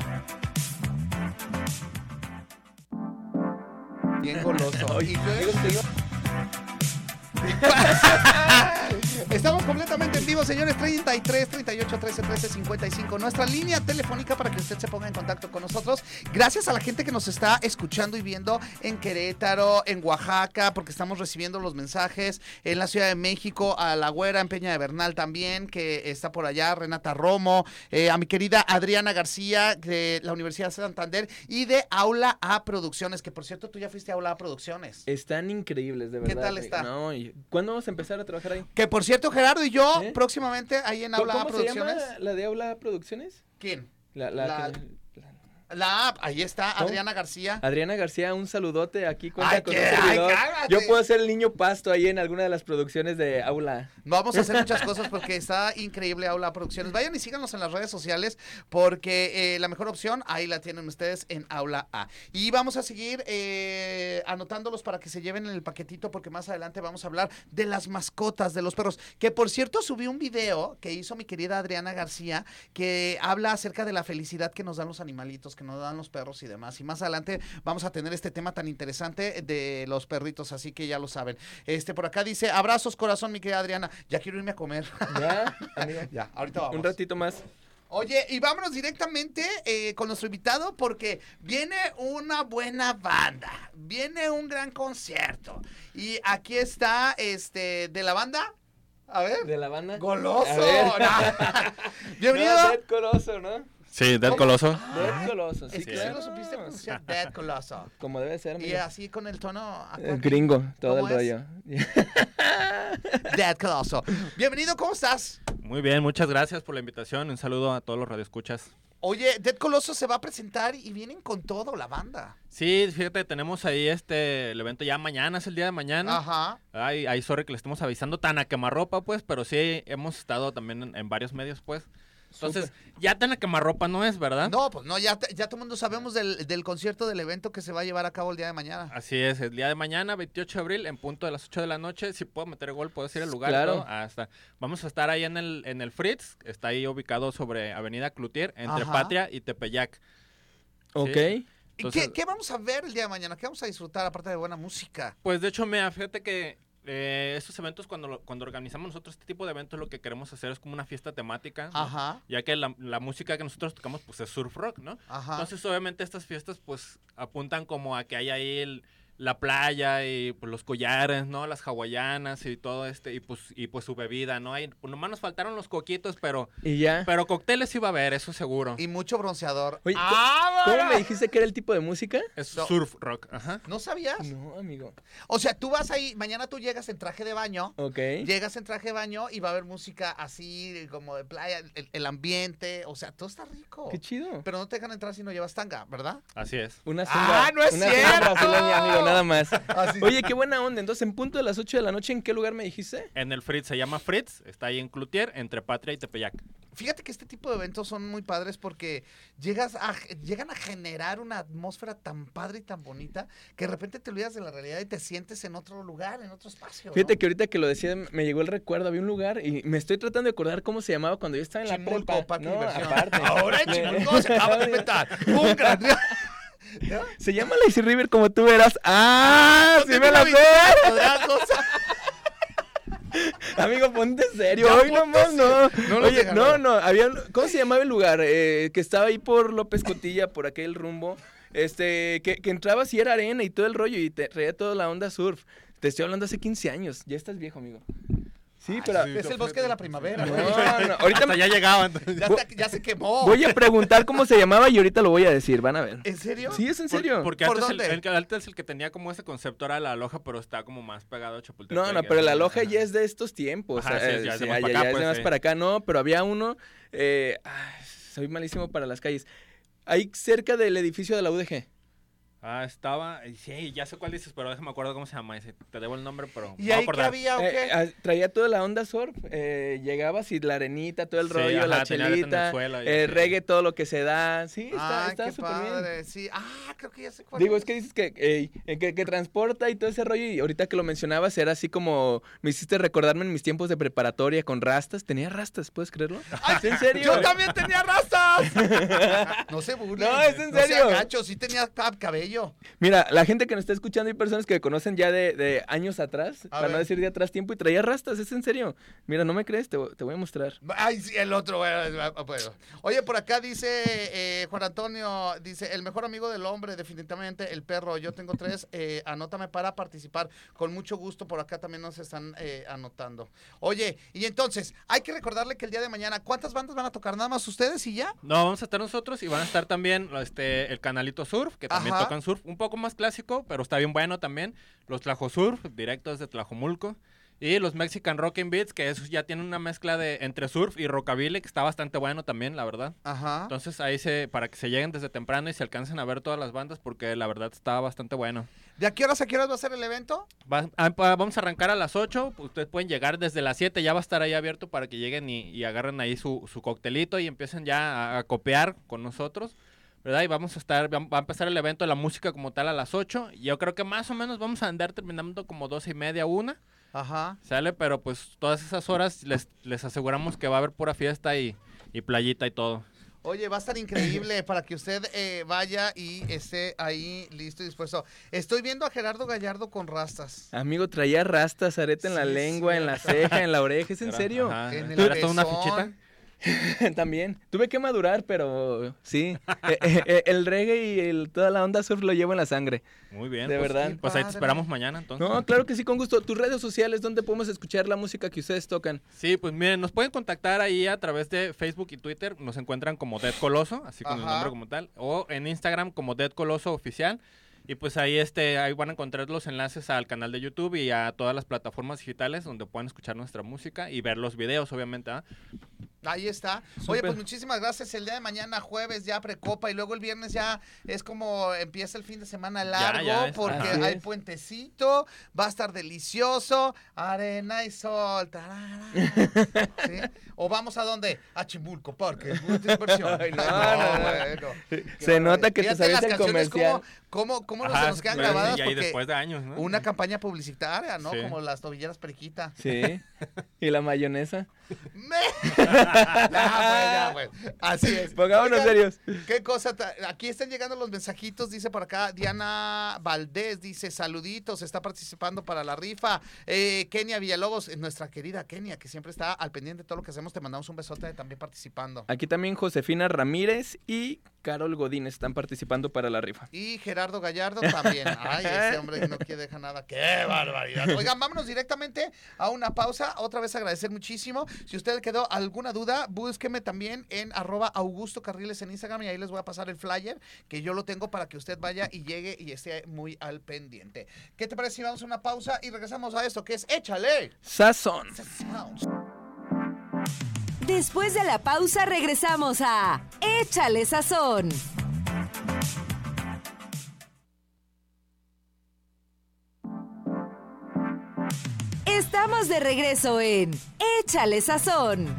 Bien goloso. Estamos completamente en vivo señores, 33 38 13 13 55. Nuestra línea telefónica para que usted se ponga en contacto con nosotros. Gracias a la gente que nos está escuchando y viendo en Querétaro, en Oaxaca, porque estamos recibiendo los mensajes. En la Ciudad de México, a la güera en Peña de Bernal también, que está por allá, Renata Romo, eh, a mi querida Adriana García de la Universidad de Santander y de Aula A Producciones, que por cierto tú ya fuiste a Aula A Producciones. Están increíbles, de verdad. ¿Qué tal está? No, ¿Cuándo vamos a empezar a trabajar ahí? Que por cierto, Gerardo y yo, ¿Eh? próximamente ahí en Aula A ¿Cómo se llama Producciones. la de Aula Producciones? ¿Quién? La, la La- que- La app, ahí está. Adriana García. Adriana García, un saludote aquí cuenta Ay, con qué- un servidor. Yo puedo ser el niño pasto ahí en alguna de las producciones de Aula. Vamos a hacer muchas cosas porque está increíble Aula Producciones. Vayan y síganos en las redes sociales porque eh, la mejor opción ahí la tienen ustedes en Aula A. Y vamos a seguir eh, anotándolos para que se lleven en el paquetito porque más adelante vamos a hablar de las mascotas de los perros. Que por cierto subí un video que hizo mi querida Adriana García que habla acerca de la felicidad que nos dan los animalitos, que nos dan los perros y demás. Y más adelante vamos a tener este tema tan interesante de los perritos, así que ya lo saben. Este por acá dice, abrazos corazón, mi querida Adriana. Ya quiero irme a comer. ¿Ya, amiga? ya, ahorita vamos. Un ratito más. Oye, y vámonos directamente eh, con nuestro invitado porque viene una buena banda, viene un gran concierto. Y aquí está, este, de la banda. A ver. ¿De la banda? Goloso. A ver. No. Bienvenido. No, Coloso, ¿no? Sí, Dead. Coloso. Dead Coloso, sí, es que sí claro. lo supiste pronunciar, Dead Coloso. Como debe ser, Y amigo. así con el tono Eh, acorde. Gringo, todo el rollo. Dead Coloso. Bienvenido, ¿cómo estás? Muy bien, muchas gracias por la invitación. Un saludo a todos los radioescuchas. Oye, Dead Coloso se va a presentar y vienen con todo la banda. Sí, fíjate, tenemos ahí este el evento ya mañana, es el día de mañana. Ajá. Ay, ay, sorry que le estemos avisando tan a quemarropa, pues, pero sí hemos estado también en, en varios medios, pues. Entonces, ya tan a quemarropa no es, ¿verdad? No, pues no, ya, ya todo el mundo sabemos del, del concierto, del evento que se va a llevar a cabo el día de mañana. Así es, el día de mañana, 28 de abril, en punto de las 8 de la noche. Si puedo meter gol, puedo decir el lugar. Claro. ¿no? Hasta, vamos a estar ahí en el, en el Fritz, está ahí ubicado sobre Avenida Cloutier, entre Ajá. Patria y Tepeyac. Ok. ¿Y Entonces- qué, qué vamos a ver el día de mañana? ¿Qué vamos a disfrutar aparte de buena música? Pues de hecho, mira, fíjate que eh, estos eventos, cuando, lo- cuando organizamos nosotros este tipo de eventos, lo que queremos hacer es como una fiesta temática. ¿no? Ajá, Ya que la, la música que nosotros tocamos, pues es surf rock, ¿no? ajá. Entonces, obviamente, estas fiestas, pues apuntan como a que hay ahí el- la playa y pues, los collares, ¿no? Las hawaianas y todo este, y pues, y pues su bebida, ¿no? Hay, pues, nomás nos faltaron los coquitos, pero, Y ya. pero cócteles iba a haber, eso seguro. Y mucho bronceador. Oye, ¡Ah, ¿Cómo me dijiste que era el tipo de música? Es No. surf rock, ajá. ¿No sabías? No, amigo. O sea, tú vas ahí, mañana tú llegas en traje de baño. Ok. Llegas en traje de baño y va a haber música así como de playa, el, el ambiente, o sea, todo está rico. Qué chido. Pero no te dejan entrar si no llevas tanga, ¿verdad? Así es. Una ¡Ah, sombra. no es una cierto! sombra brasileña, amigo, nada más. Así. Oye, qué buena onda. Entonces, en punto de las 8 de la noche, ¿en qué lugar me dijiste? En el Fritz, se llama Fritz, está ahí en Cloutier, entre Patria y Tepeyac. Fíjate que este tipo de eventos son muy padres porque llegas a, llegan a generar una atmósfera tan padre y tan bonita que de repente te olvidas de la realidad y te sientes en otro lugar, en otro espacio. ¿no? Fíjate que ahorita que lo decía, me llegó el recuerdo. Había un lugar y me estoy tratando de acordar cómo se llamaba cuando yo estaba en la Chimulco, prepa. No, aparte. Ahora en Chimulco se acaba de inventar un gran... ¿No? Se llama Lazy River como tú verás. ¡Ah! ¡Sí me la sé! Amigo, ponte serio. Ya Hoy nomás no. No Oye, dejan, no, no. Había, ¿Cómo se llamaba el lugar? Eh, que estaba ahí por López Cotilla, por aquel rumbo. Este, que, que entrabas y era arena y todo el rollo y te traía toda la onda surf. Te estoy hablando hace 15 años. Ya estás viejo, amigo. Sí, pero. Es el bosque de la primavera. No, güey. no, ahorita Hasta ya llegaban. Ya, se quemó. voy a preguntar cómo se llamaba y ahorita lo voy a decir. Van a ver. ¿En serio? Sí, es en Por- serio. porque ¿Por antes el, dónde? el que- antes el que tenía como ese concepto era la loja, pero está como más pegado a Chapultepec. No, no, pero la loja Ajá. ya es de estos tiempos. Ajá, sí, ya es de sí, más ya- para ya acá, es de pues, más para acá, no, pero había uno. eh, ay, soy malísimo para las calles. Ahí cerca del edificio de la UDG. Ah, estaba. Sí, ya sé cuál dices, pero déjame acuerdo cómo se llama ese. Te debo el nombre, pero. ¿Y ahí qué había o Eh, qué? ah, traía toda la onda surf. eh, llegabas y la arenita, todo el Sí, rollo, ajá, la chelita, suelo así. reggae, todo lo que se da. Sí, está, qué súper bien. padre. Sí. Ah, creo que ya sé cuál Digo, es que dices que, eh, eh, que, que transporta y todo ese rollo, y ahorita que lo mencionabas era así como me hiciste recordarme en mis tiempos de preparatoria con rastas. Tenía rastas, ¿puedes creerlo? Ay, ¿En serio? Yo también tenía rastas. no se burlen. No, es en No serio. sea gacho, sí tenía cab- cabello. Bello. Mira, la gente que nos está escuchando hay personas que me conocen ya de, de años atrás, A para no decir de atrás tiempo, y traía rastas, es en serio. Mira, no me crees, te, te voy a mostrar. Ay, sí, el otro. bueno, bueno. Oye, por acá dice eh, Juan Antonio, dice, el mejor amigo del hombre, definitivamente el perro. Yo tengo tres, eh, anótame para participar. Con mucho gusto, por acá también nos están eh, anotando. Oye, y entonces, hay que recordarle que el día de mañana, ¿cuántas bandas van a tocar? ¿Nada más ustedes y ya? No, vamos a estar nosotros y van a estar también este, el canalito surf, que también Ajá. tocan surf, un poco más clásico, pero está bien bueno también. Los Tlajo Surf, directo desde Tlajomulco. Y los Mexican Rockin' Beats, que esos ya tienen una mezcla de entre surf y rockabilly, que está bastante bueno también, la verdad. Ajá. Entonces ahí se, para que se lleguen desde temprano y se alcancen a ver todas las bandas, porque la verdad está bastante bueno. ¿De a qué horas a qué horas va a ser el evento? Va- ah, vamos a arrancar a las 8. Ustedes pueden llegar desde las 7. Ya va a estar ahí abierto para que lleguen y, y agarren ahí su, su coctelito y empiecen ya a, a copiar con nosotros. ¿Verdad? Y vamos a estar, va a empezar el evento de la música como tal a las 8. Yo creo que más o menos vamos a andar terminando como 12 y media, una. Ajá. ¿Sale? Pero pues todas esas horas les, les aseguramos que va a haber pura fiesta y, y playita y todo. Oye, va a estar increíble para que usted eh, vaya y esté ahí listo y dispuesto. Estoy viendo a Gerardo Gallardo con rastas. Amigo, traía rastas, arete en la lengua, sí. en la ceja, en la oreja, ¿es en Era- serio? ajá. En el ¿Tú una fichita? También. Tuve que madurar, pero sí. Eh, eh, eh, el reggae y el- toda la onda surf lo llevo en la sangre. Muy bien. De pues, verdad. Pues ahí te esperamos mañana entonces. No, claro que sí, con gusto. Tus redes sociales, ¿dónde podemos escuchar la música que ustedes tocan? Sí, pues miren, nos pueden contactar ahí a través de Facebook y Twitter. Nos encuentran como Dead Coloso, así con el nombre como tal. O en Instagram como Dead Coloso Oficial. Y pues ahí, este, ahí van a encontrar los enlaces al canal de YouTube y a todas las plataformas digitales donde pueden escuchar nuestra música y ver los videos, obviamente. ¿ah? Ahí está. Oye, pues muchísimas gracias. El día de mañana, jueves, ya precopa. Y luego el viernes ya es como empieza el fin de semana largo. ya porque hay puentecito. Va a estar delicioso. Arena y sol. O vamos a dónde? A Chimbulco, Parque. Diversión. Ay, no, no, no. bueno. Se nota que te Fíjate sabes las el comercial. ¿Cómo, cómo, cómo se nos quedan pues, grabadas? Y ahí Porque después de años, ¿no? una campaña publicitaria, ¿no? Sí. Como las tobilleras periquita. Sí. ¿Y la mayonesa? Ya, pues, ya, pues. Así es. Pongámonos serios. ¿Qué cosa? Aquí están llegando los mensajitos, dice por acá Diana Valdés, dice saluditos, está participando para la rifa. Eh, Kenia Villalobos, eh, nuestra querida Kenia, que siempre está al pendiente de todo lo que hacemos, te mandamos un besote también participando. Aquí también Josefina Ramírez y Carol Godín están participando para la rifa. Y Gerardo Gallardo también. Ay, ese hombre no quiere dejar nada. ¡Qué barbaridad! Oigan, vámonos directamente a una pausa. Otra vez agradecer muchísimo. Si usted le quedó alguna duda, búsqueme también en arroba Augusto Carriles en Instagram y ahí les voy a pasar el flyer que yo lo tengo para que usted vaya y llegue y esté muy al pendiente. ¿Qué te parece si vamos a una pausa y regresamos a esto que es Échale? Sazón. Después de la pausa regresamos a Échale Sazón. Estamos de regreso en Échale Sazón.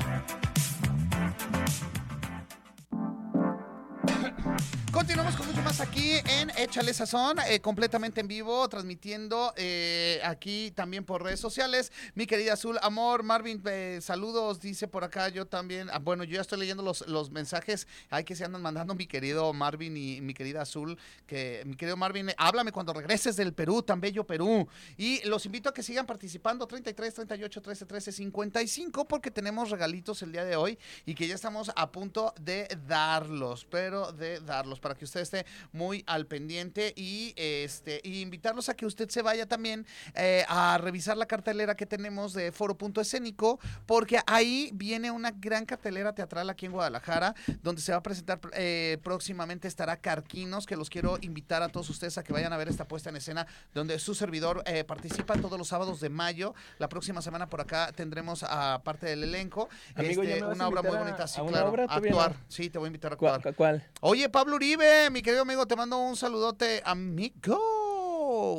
Continuamos con mucho más aquí en Échale Sazón, eh, completamente en vivo, transmitiendo eh, aquí también por redes sociales. Mi querida Azul, amor, Marvin, eh, saludos, dice por acá yo también. Ah, bueno, yo ya estoy leyendo los, los mensajes ay, que se andan mandando mi querido Marvin y mi querida Azul. Que mi querido Marvin, háblame cuando regreses del Perú, tan bello Perú. Y los invito a que sigan participando 33, 38, 13, 13, 55, porque tenemos regalitos el día de hoy y que ya estamos a punto de darlos, pero de darlos para que usted esté muy al pendiente y este y invitarlos a que usted se vaya también eh, a revisar la cartelera que tenemos de Foro Punto Escénico, porque ahí viene una gran cartelera teatral aquí en Guadalajara, donde se va a presentar eh, próximamente estará Carquinos, que los quiero invitar a todos ustedes a que vayan a ver esta puesta en escena, donde su servidor eh, participa todos los sábados de mayo. La próxima semana por acá tendremos a parte del elenco Amigo, ¿ya este, una obra muy a- bonita, sí, a claro, obra? no. actuar. Sí, te voy a invitar a ¿Cuál? actuar. cuál? Oye, Pablo Uribe, mi querido amigo, te mando un saludote, amigo.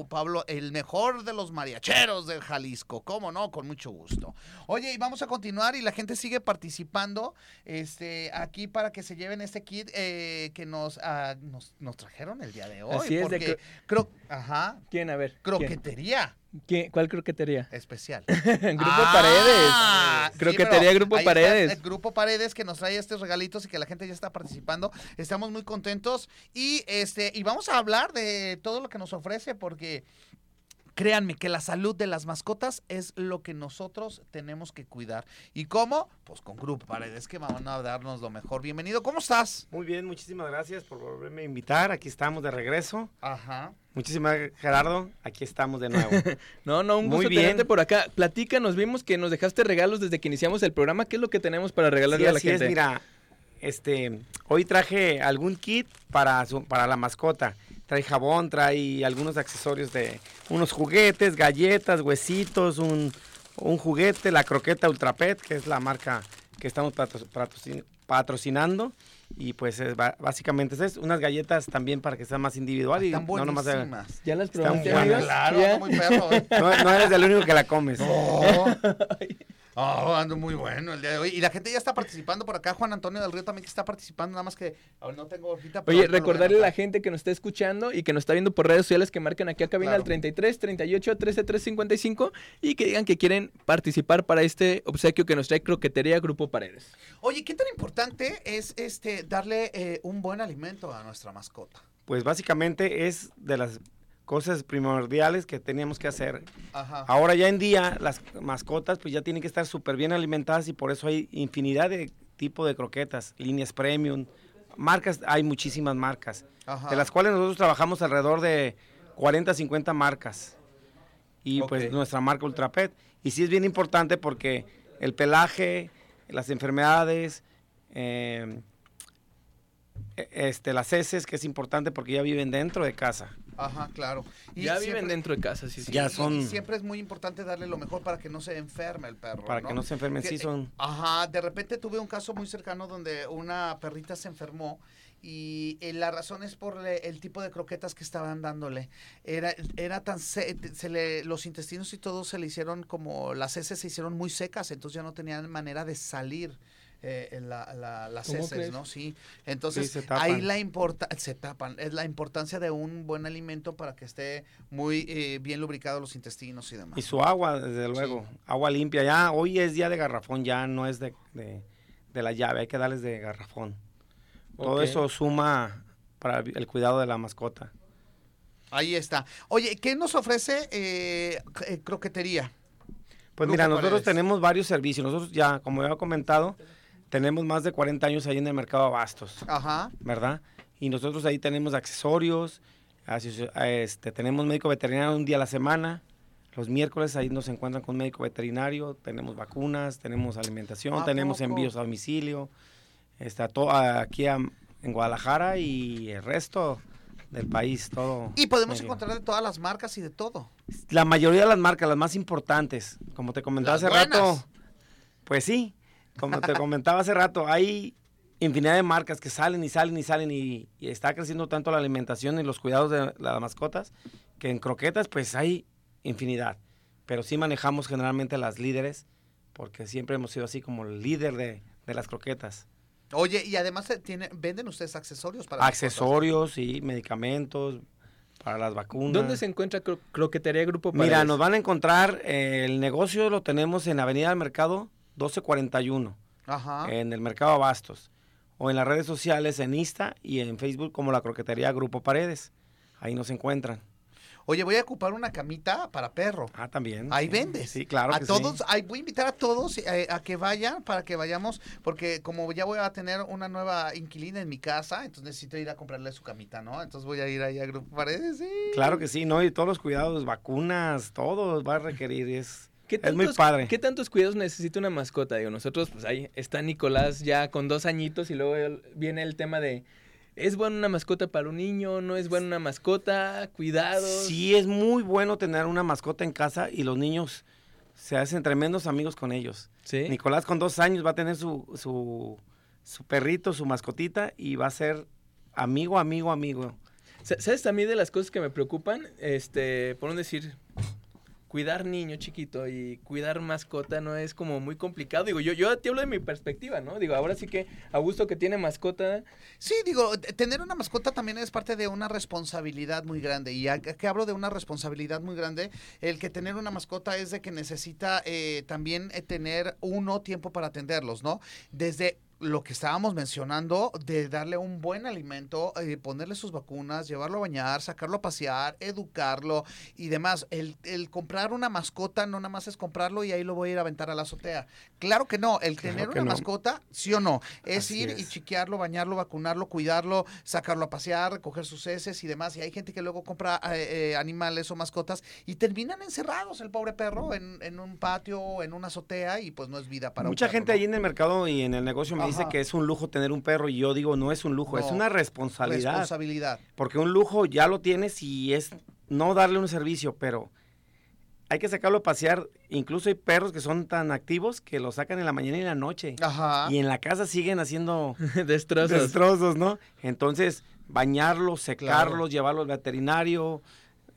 Pablo, el mejor de los mariacheros de Jalisco, cómo no, con mucho gusto. Oye, y vamos a continuar y la gente sigue participando este, aquí para que se lleven este kit eh, que nos, ah, nos, nos trajeron el día de hoy. Así es, de porque cro- ajá, ¿Quién? A ver. ¿quién? ¿Qué- ¿Cuál croquetería? especial. Grupo Ah, Paredes. sí, Croquetería Grupo Paredes. el Grupo Paredes que nos trae estos regalitos y que la gente ya está participando. Estamos muy contentos y este y vamos a hablar de todo lo que nos ofrece porque créanme que la salud de las mascotas es lo que nosotros tenemos que cuidar. ¿Y cómo? Pues con Grupo Paredes que van a darnos lo mejor. Bienvenido. ¿Cómo estás? Muy bien, muchísimas gracias por volverme a invitar. Aquí estamos de regreso. Ajá. Muchísimas gracias, Gerardo. Aquí estamos de nuevo. No, no, un Muy gusto bien. tenerte por acá. Platícanos, vimos que nos dejaste regalos desde que iniciamos el programa. ¿Qué es lo que tenemos para regalarle Sí, a la así gente? es, mira, este, hoy traje algún kit para, su- para la mascota. Trae jabón, trae algunos accesorios de unos juguetes, galletas, huesitos, un, un juguete, la croqueta Ultra Pet, que es la marca que estamos patrocinando. Y pues es básicamente es eso, unas galletas también para que sea más individual y Están no nomás de- buenísimas. ¿Ya las Están probaste? Claro, ¿Ya? muy perro. ¿eh? no, no eres el único que la comes. Oh. Oh, ando muy bueno el día de hoy. Y la gente ya está participando por acá. Juan Antonio del Río también que está participando. Nada más que ahora no tengo ahorita. pero Oye, recordarle a la gente que nos está escuchando y que nos está viendo por redes sociales que marquen aquí a cabina Claro. al 33 38 13 355 y que digan que quieren participar para este obsequio que nos trae Croquetería Grupo Paredes. Oye, ¿qué tan importante es este darle eh, un buen alimento a nuestra mascota? Pues básicamente es de las cosas primordiales que teníamos que hacer. Ajá. Ahora ya en día las mascotas pues ya tienen que estar súper bien alimentadas y por eso hay infinidad de tipo de croquetas, líneas premium, marcas, hay muchísimas marcas, Ajá. de las cuales nosotros trabajamos alrededor de 40, 50 marcas. Y pues nuestra marca Ultrapet. Y sí es bien importante porque el pelaje, las enfermedades, eh, este, las heces, que es importante porque ya viven dentro de casa. Ajá, claro. Y ya siempre- viven dentro de casa, sí, sí. Ya y- son- y siempre es muy importante darle lo mejor para que no se enferme el perro. Para que no se enfermen, Que- sí son... Ajá, de repente tuve un caso muy cercano donde una perrita se enfermó y eh, la razón es por le- el tipo de croquetas que estaban dándole. Era, era tan se, se le, los intestinos y todo se le hicieron como las heces se hicieron muy secas, entonces ya no tenían manera de salir. Eh, la- la- las ¿Cómo heces, crees? ¿no? Sí. Entonces, Sí, ahí la importa se tapan, es la importancia de un buen alimento para que esté muy eh, bien lubricado los intestinos y demás. Y su agua, desde luego, agua limpia. Ya hoy es día de garrafón, ya no es de, de- de la llave, hay que darles de garrafón. Todo eso suma para el cuidado de la mascota. Ahí está. Oye, ¿qué nos ofrece eh, eh, croquetería? Pues mira, nosotros tenemos varios servicios. Nosotros ya, como ya he comentado, tenemos más de 40 años ahí en el mercado Abastos, Ajá. ¿verdad? Y nosotros ahí tenemos accesorios, este, tenemos médico veterinario un día a la semana. Los miércoles ahí nos encuentran con médico veterinario, tenemos vacunas, tenemos alimentación, ¿A tenemos poco? envíos a domicilio. Está todo aquí a- en Guadalajara y el resto del país, todo. Y podemos medio. encontrar de todas las marcas y de todo. La mayoría de las marcas, las más importantes, como te comentaba Las hace buenas. rato, pues sí, como te comentaba hace rato, hay infinidad de marcas que salen y salen y salen y, y está creciendo tanto la alimentación y los cuidados de las mascotas que en croquetas pues hay infinidad, pero sí manejamos generalmente las líderes porque siempre hemos sido así como el líder de, de las croquetas. Oye, y además eh, tiene, venden ustedes accesorios para? Accesorios y medicamentos para las vacunas. ¿Dónde se encuentra Cro- Croquetería Grupo Paredes? Mira, nos van a encontrar, eh, el negocio lo tenemos en Avenida del Mercado 1241, Ajá. en el Mercado Abastos, o en las redes sociales, en Insta y en Facebook como la Croquetería Grupo Paredes. Ahí nos encuentran. Oye, voy a ocupar una camita para perro. Ah, también. Ahí sí. vendes. Sí, claro a que todos, sí. ay, voy a invitar a todos eh, a que vayan para que vayamos, porque como ya voy a tener una nueva inquilina en mi casa, entonces necesito ir a comprarle su camita, ¿no? Entonces voy a ir ahí a Grupo Paredes, sí. Claro que sí, ¿no? Y todos los cuidados, vacunas, todo va a requerir. Es, ¿Qué es muy padre. ¿Qué tantos cuidados necesita una mascota? Digo, nosotros, pues ahí está Nicolás ya con dos añitos y luego viene el tema de, ¿es buena una mascota para un niño? ¿No es buena una mascota? Cuidados. Sí, es muy bueno tener una mascota en casa y los niños se hacen tremendos amigos con ellos. ¿Sí? Nicolás con dos años va a tener su, su, su perrito, su mascotita y va a ser amigo, amigo, amigo. Sa- ¿Sabes también de las cosas que me preocupan? Este, por no decir, cuidar niño chiquito y cuidar mascota no es como muy complicado. Digo, yo, yo te hablo de mi perspectiva, ¿no? Digo, ahora sí que Augusto que tiene mascota, Sí, digo, tener una mascota también es parte de una responsabilidad muy grande. Y a- que hablo de una responsabilidad muy grande, el que tener una mascota es de que necesita eh, también eh, tener uno tiempo para atenderlos, ¿no? Desde lo que estábamos mencionando, de darle un buen alimento, eh, ponerle sus vacunas, llevarlo a bañar, sacarlo a pasear, educarlo y demás. El, el comprar una mascota no nada más es comprarlo y ahí lo voy a ir a aventar a la azotea. Claro que no, el Claro tener una no. mascota, sí o no, es Así ir y chiquearlo, bañarlo, vacunarlo, cuidarlo, sacarlo a pasear, recoger sus heces y demás. Y hay gente que luego compra eh, eh, animales o mascotas y terminan encerrados el pobre perro en, en un patio, en una azotea y pues no es vida para un Mucha perro, gente ¿no? ahí en el mercado y en el negocio dice que es un lujo tener un perro y yo digo, no es un lujo, es una responsabilidad. Responsabilidad. Porque un lujo ya lo tienes y es no darle un servicio, pero hay que sacarlo a pasear. Incluso hay perros que son tan activos que lo sacan en la mañana y en la noche. Ajá. Y en la casa siguen haciendo destrozos. destrozos, ¿no? Entonces, bañarlos, secarlos, llevarlos al veterinario,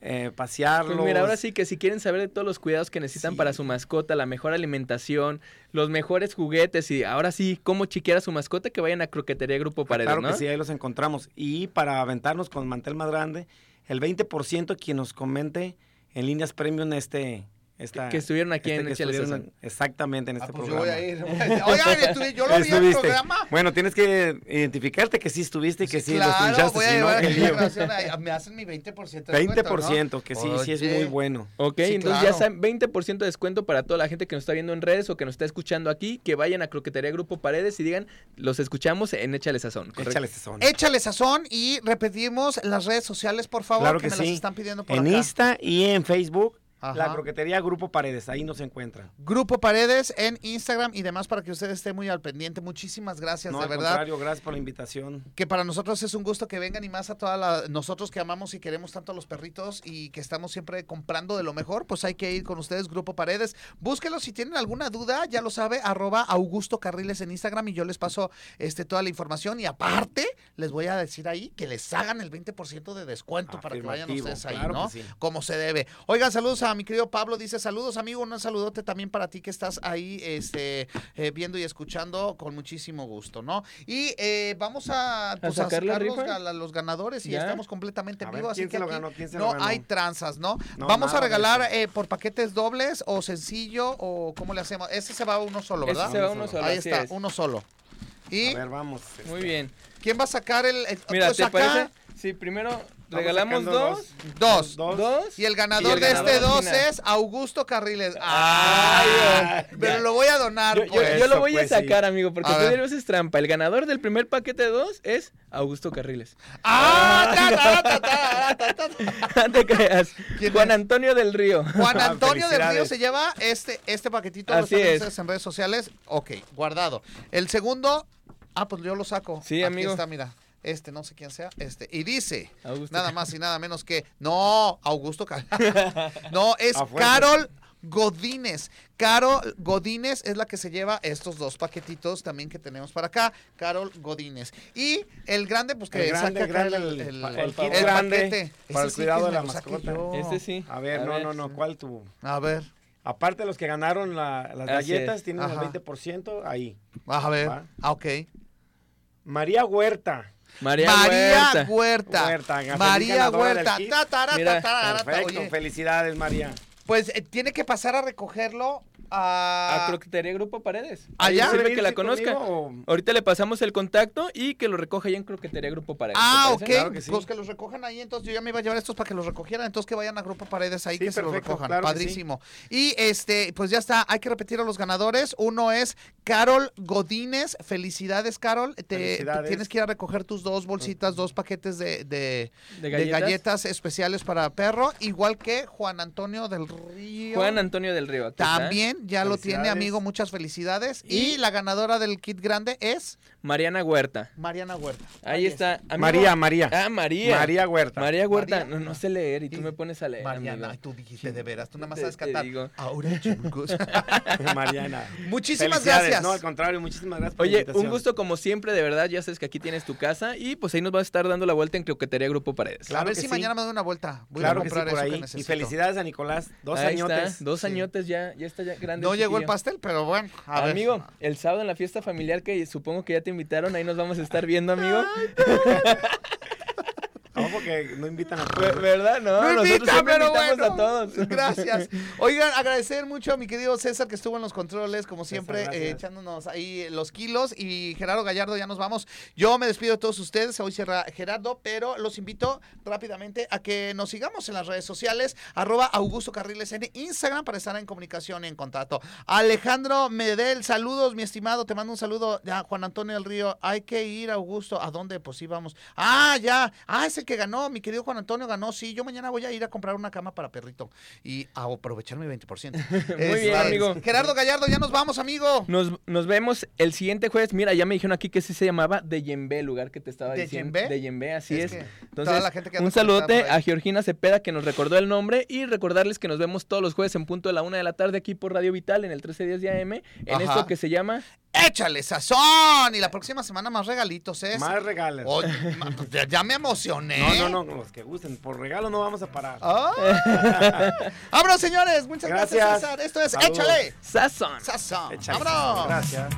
eh, pasearlos. Pues mira, ahora sí que si quieren saber de todos los cuidados que necesitan Sí. para su mascota, la mejor alimentación, los mejores juguetes y ahora sí, cómo chiquear a su mascota, que vayan a Croquetería Grupo Paredes, Claro ¿no? que sí, ahí los encontramos. Y para aventarnos con mantel más grande, el 20% quien nos comente en líneas premium este... Esta, Que estuvieron aquí este en que Échale estuvieron en- Exactamente en Ah, este pues yo programa. voy a ir. Oigan, estuve- yo lo vi en el programa. Bueno, tienes que identificarte que sí estuviste y que sí, los claro, escuchaste, voy a si no, llevar ahí. Me hacen mi 20% de descuento, 20%, que sí, sí es muy bueno. Ok, Sí, entonces claro. ya saben, 20% de descuento para toda la gente que nos está viendo en redes o que nos está escuchando aquí, que vayan a Croquetería Grupo Paredes y digan, los escuchamos en Échale Sazón. ¿correcto? Échale sazón. Échale sazón y repetimos las redes sociales, por favor, Claro que, que me sí. las están pidiendo por En acá. Insta y en Facebook, Ajá. la croquetería Grupo Paredes, ahí nos encuentran. Grupo Paredes en Instagram y demás para que usted esté muy al pendiente. Muchísimas gracias, No, de al verdad. contrario, gracias por la invitación. Que para nosotros es un gusto que vengan y más a toda la, nosotros que amamos y queremos tanto a los perritos y que estamos siempre comprando de lo mejor, pues hay que ir con ustedes, Grupo Paredes. Búsquelos si tienen alguna duda, ya lo sabe, arroba Augusto Carriles en Instagram y yo les paso este, toda la información y aparte les voy a decir ahí que les hagan el 20% de descuento para que vayan ustedes ahí, claro ¿no? sí. Como se debe. Oigan, saludos a mi querido Pablo, dice saludos amigo, un saludote también para ti que estás ahí este, eh, viendo y escuchando con muchísimo gusto, ¿no? Y eh, vamos a, pues, a sacar los, ganadores y ¿Ya? estamos completamente en A vivo, así ¿quién que no hay tranzas, ¿no? No, vamos a regalar eh, por paquetes dobles o sencillo o cómo le hacemos. Ese se va uno solo, Ese ¿verdad? se va uno solo, Ahí está, es. uno solo. Y A ver, vamos. Muy este, bien. ¿quién va a sacar el, el- Mira, pues ¿te acá, parece? Sí, primero regalamos dos. Dos. Dos. Dos. Y el ganador Y el de ganador este al dos final. es Augusto Carriles. Ay, ¡Ay! ya. pero lo voy a donar. Yo, yo- pues. yo lo Eso, voy a pues, sí. sacar, amigo, porque A tú ver. eres es trampa. El ganador del primer paquete de dos es Augusto Carriles. ¡Ah! ta, ta, ta, te creas. ¿Quién Juan es? Antonio del Río. Juan Ah, Antonio del Río se lleva este, este paquetito. Lo Así están es. en redes sociales. Ok, guardado. El segundo. Ah, pues yo lo saco. Sí, Aquí amigo. está, mira. Este, no sé quién sea. Este. Y dice. Augusto Nada más y nada menos que. No, Augusto. No, es. Carol Godínez. Carol Godínez es la que se lleva estos dos paquetitos también que tenemos para acá. Carol Godínez. Y el grande, pues que El grande, saca acá grande, el, el- el- el el kit grande paquete. para el sí cuidado de la mascota. Este sí. A ver, A no, ver. no, no, ¿cuál tu? A ver, Aparte de los que ganaron la- las Así galletas, es. tienen Ajá. el 20% ahí. a ver. Va. Ah, ok. María Huerta. María, María Huerta. Huerta. María Huerta. Mira, Oye, felicidades María. pues eh, tiene que pasar a recogerlo a... A Croquetería Grupo Paredes. ¿Ah, Ahí ya? sirve ¿Puede que la conozca. conmigo o- Ahorita le pasamos el contacto y que lo recoja ya en Croquetería Grupo Paredes. Ah, ¿te ok. Claro que sí. Pues que los recojan ahí. Entonces yo ya me iba a llevar estos para que los recogieran. Entonces que vayan a Grupo Paredes ahí Sí, que se los recojan. claro sí. Padrísimo. Y este, pues ya está. Hay que repetir a los ganadores. Uno es Carol Godínez. Felicidades, Carol. Te, Felicidades. tienes que ir a recoger tus dos bolsitas, dos paquetes de, de, ¿De de galletas? especiales para perro. Igual que Juan Antonio del Río. Juan Antonio del Río. aquí. También ya lo tiene, amigo. Muchas felicidades. Y, Y- la ganadora del kit grande es Mariana Huerta. Mariana Huerta. Ahí está. Amigo- María, María. Ah, María. María Huerta. María Huerta. María. No, no sé leer y tú me pones a leer. Mariana, amigo. ay, tú dijiste de veras, tú nada más Te- sabes te cantar. digo. Ahora, chicos. Mariana. Muchísimas gracias. No, al contrario, muchísimas gracias por Oye, un gusto como siempre, de verdad. Ya sabes que aquí tienes tu casa y pues ahí nos vas a estar dando la vuelta en Croquetería Grupo Paredes. Claro a ver si sí. mañana me doy una vuelta. Voy claro a que sí, comprar por eso que ahí. Y felicidades a Nicolás. Dos Ahí añotes. está, dos Sí. añotes ya, ya está ya grande. No llegó el pastel, pero bueno. A ver. Amigo, el sábado en la fiesta familiar que supongo que ya te invitaron, ahí nos vamos a estar viendo, amigo. Ojo que no invitan a todos. ¿Verdad? No, No nosotros invita, siempre pero invitamos bueno. a todos. Gracias. Oigan, agradecer mucho a mi querido César que estuvo en los controles, como siempre, eh, echándonos ahí los kilos. Y Gerardo Gallardo, ya nos vamos. Yo me despido de todos ustedes. Hoy cierra Gerardo, pero los invito rápidamente a que nos sigamos en las redes sociales. Arroba Augusto Carriles en Instagram para estar en comunicación y en contacto. Alejandro Medel, saludos, mi estimado. Te mando un saludo. Ya, Juan Antonio del Río. Hay que ir, Augusto. ¿A dónde? Pues sí, vamos. Ah, ya. Ah, es el que ganó. Mi querido Juan Antonio ganó. Sí, yo mañana voy a ir a comprar una cama para perrito y a aprovechar mi 20%. Muy bien, amigo. Gerardo Gallardo, ya nos vamos, amigo. Nos, nos vemos el siguiente jueves. Mira, ya me dijeron aquí que sí se llamaba De Yembe, el lugar que te estaba ¿De diciendo. Yembe? De Yembe, así es. que Entonces, toda la gente un saludote a Georgina Cepeda que nos recordó el nombre y recordarles que nos vemos todos los jueves en punto de la una de la tarde aquí por Radio Vital en el 1310 de AM en Ajá. esto que se llama Échale sazón. Y la próxima semana más regalitos, ¿eh? Más regalos. Pues ya, ya me emocioné. No, no, no, los que gusten. Por regalo no vamos a parar. Ah. Vámonos, señores. Muchas gracias, Gracias. César. Esto es. Échale Sazón. sazón. Échale. Vámonos. Gracias.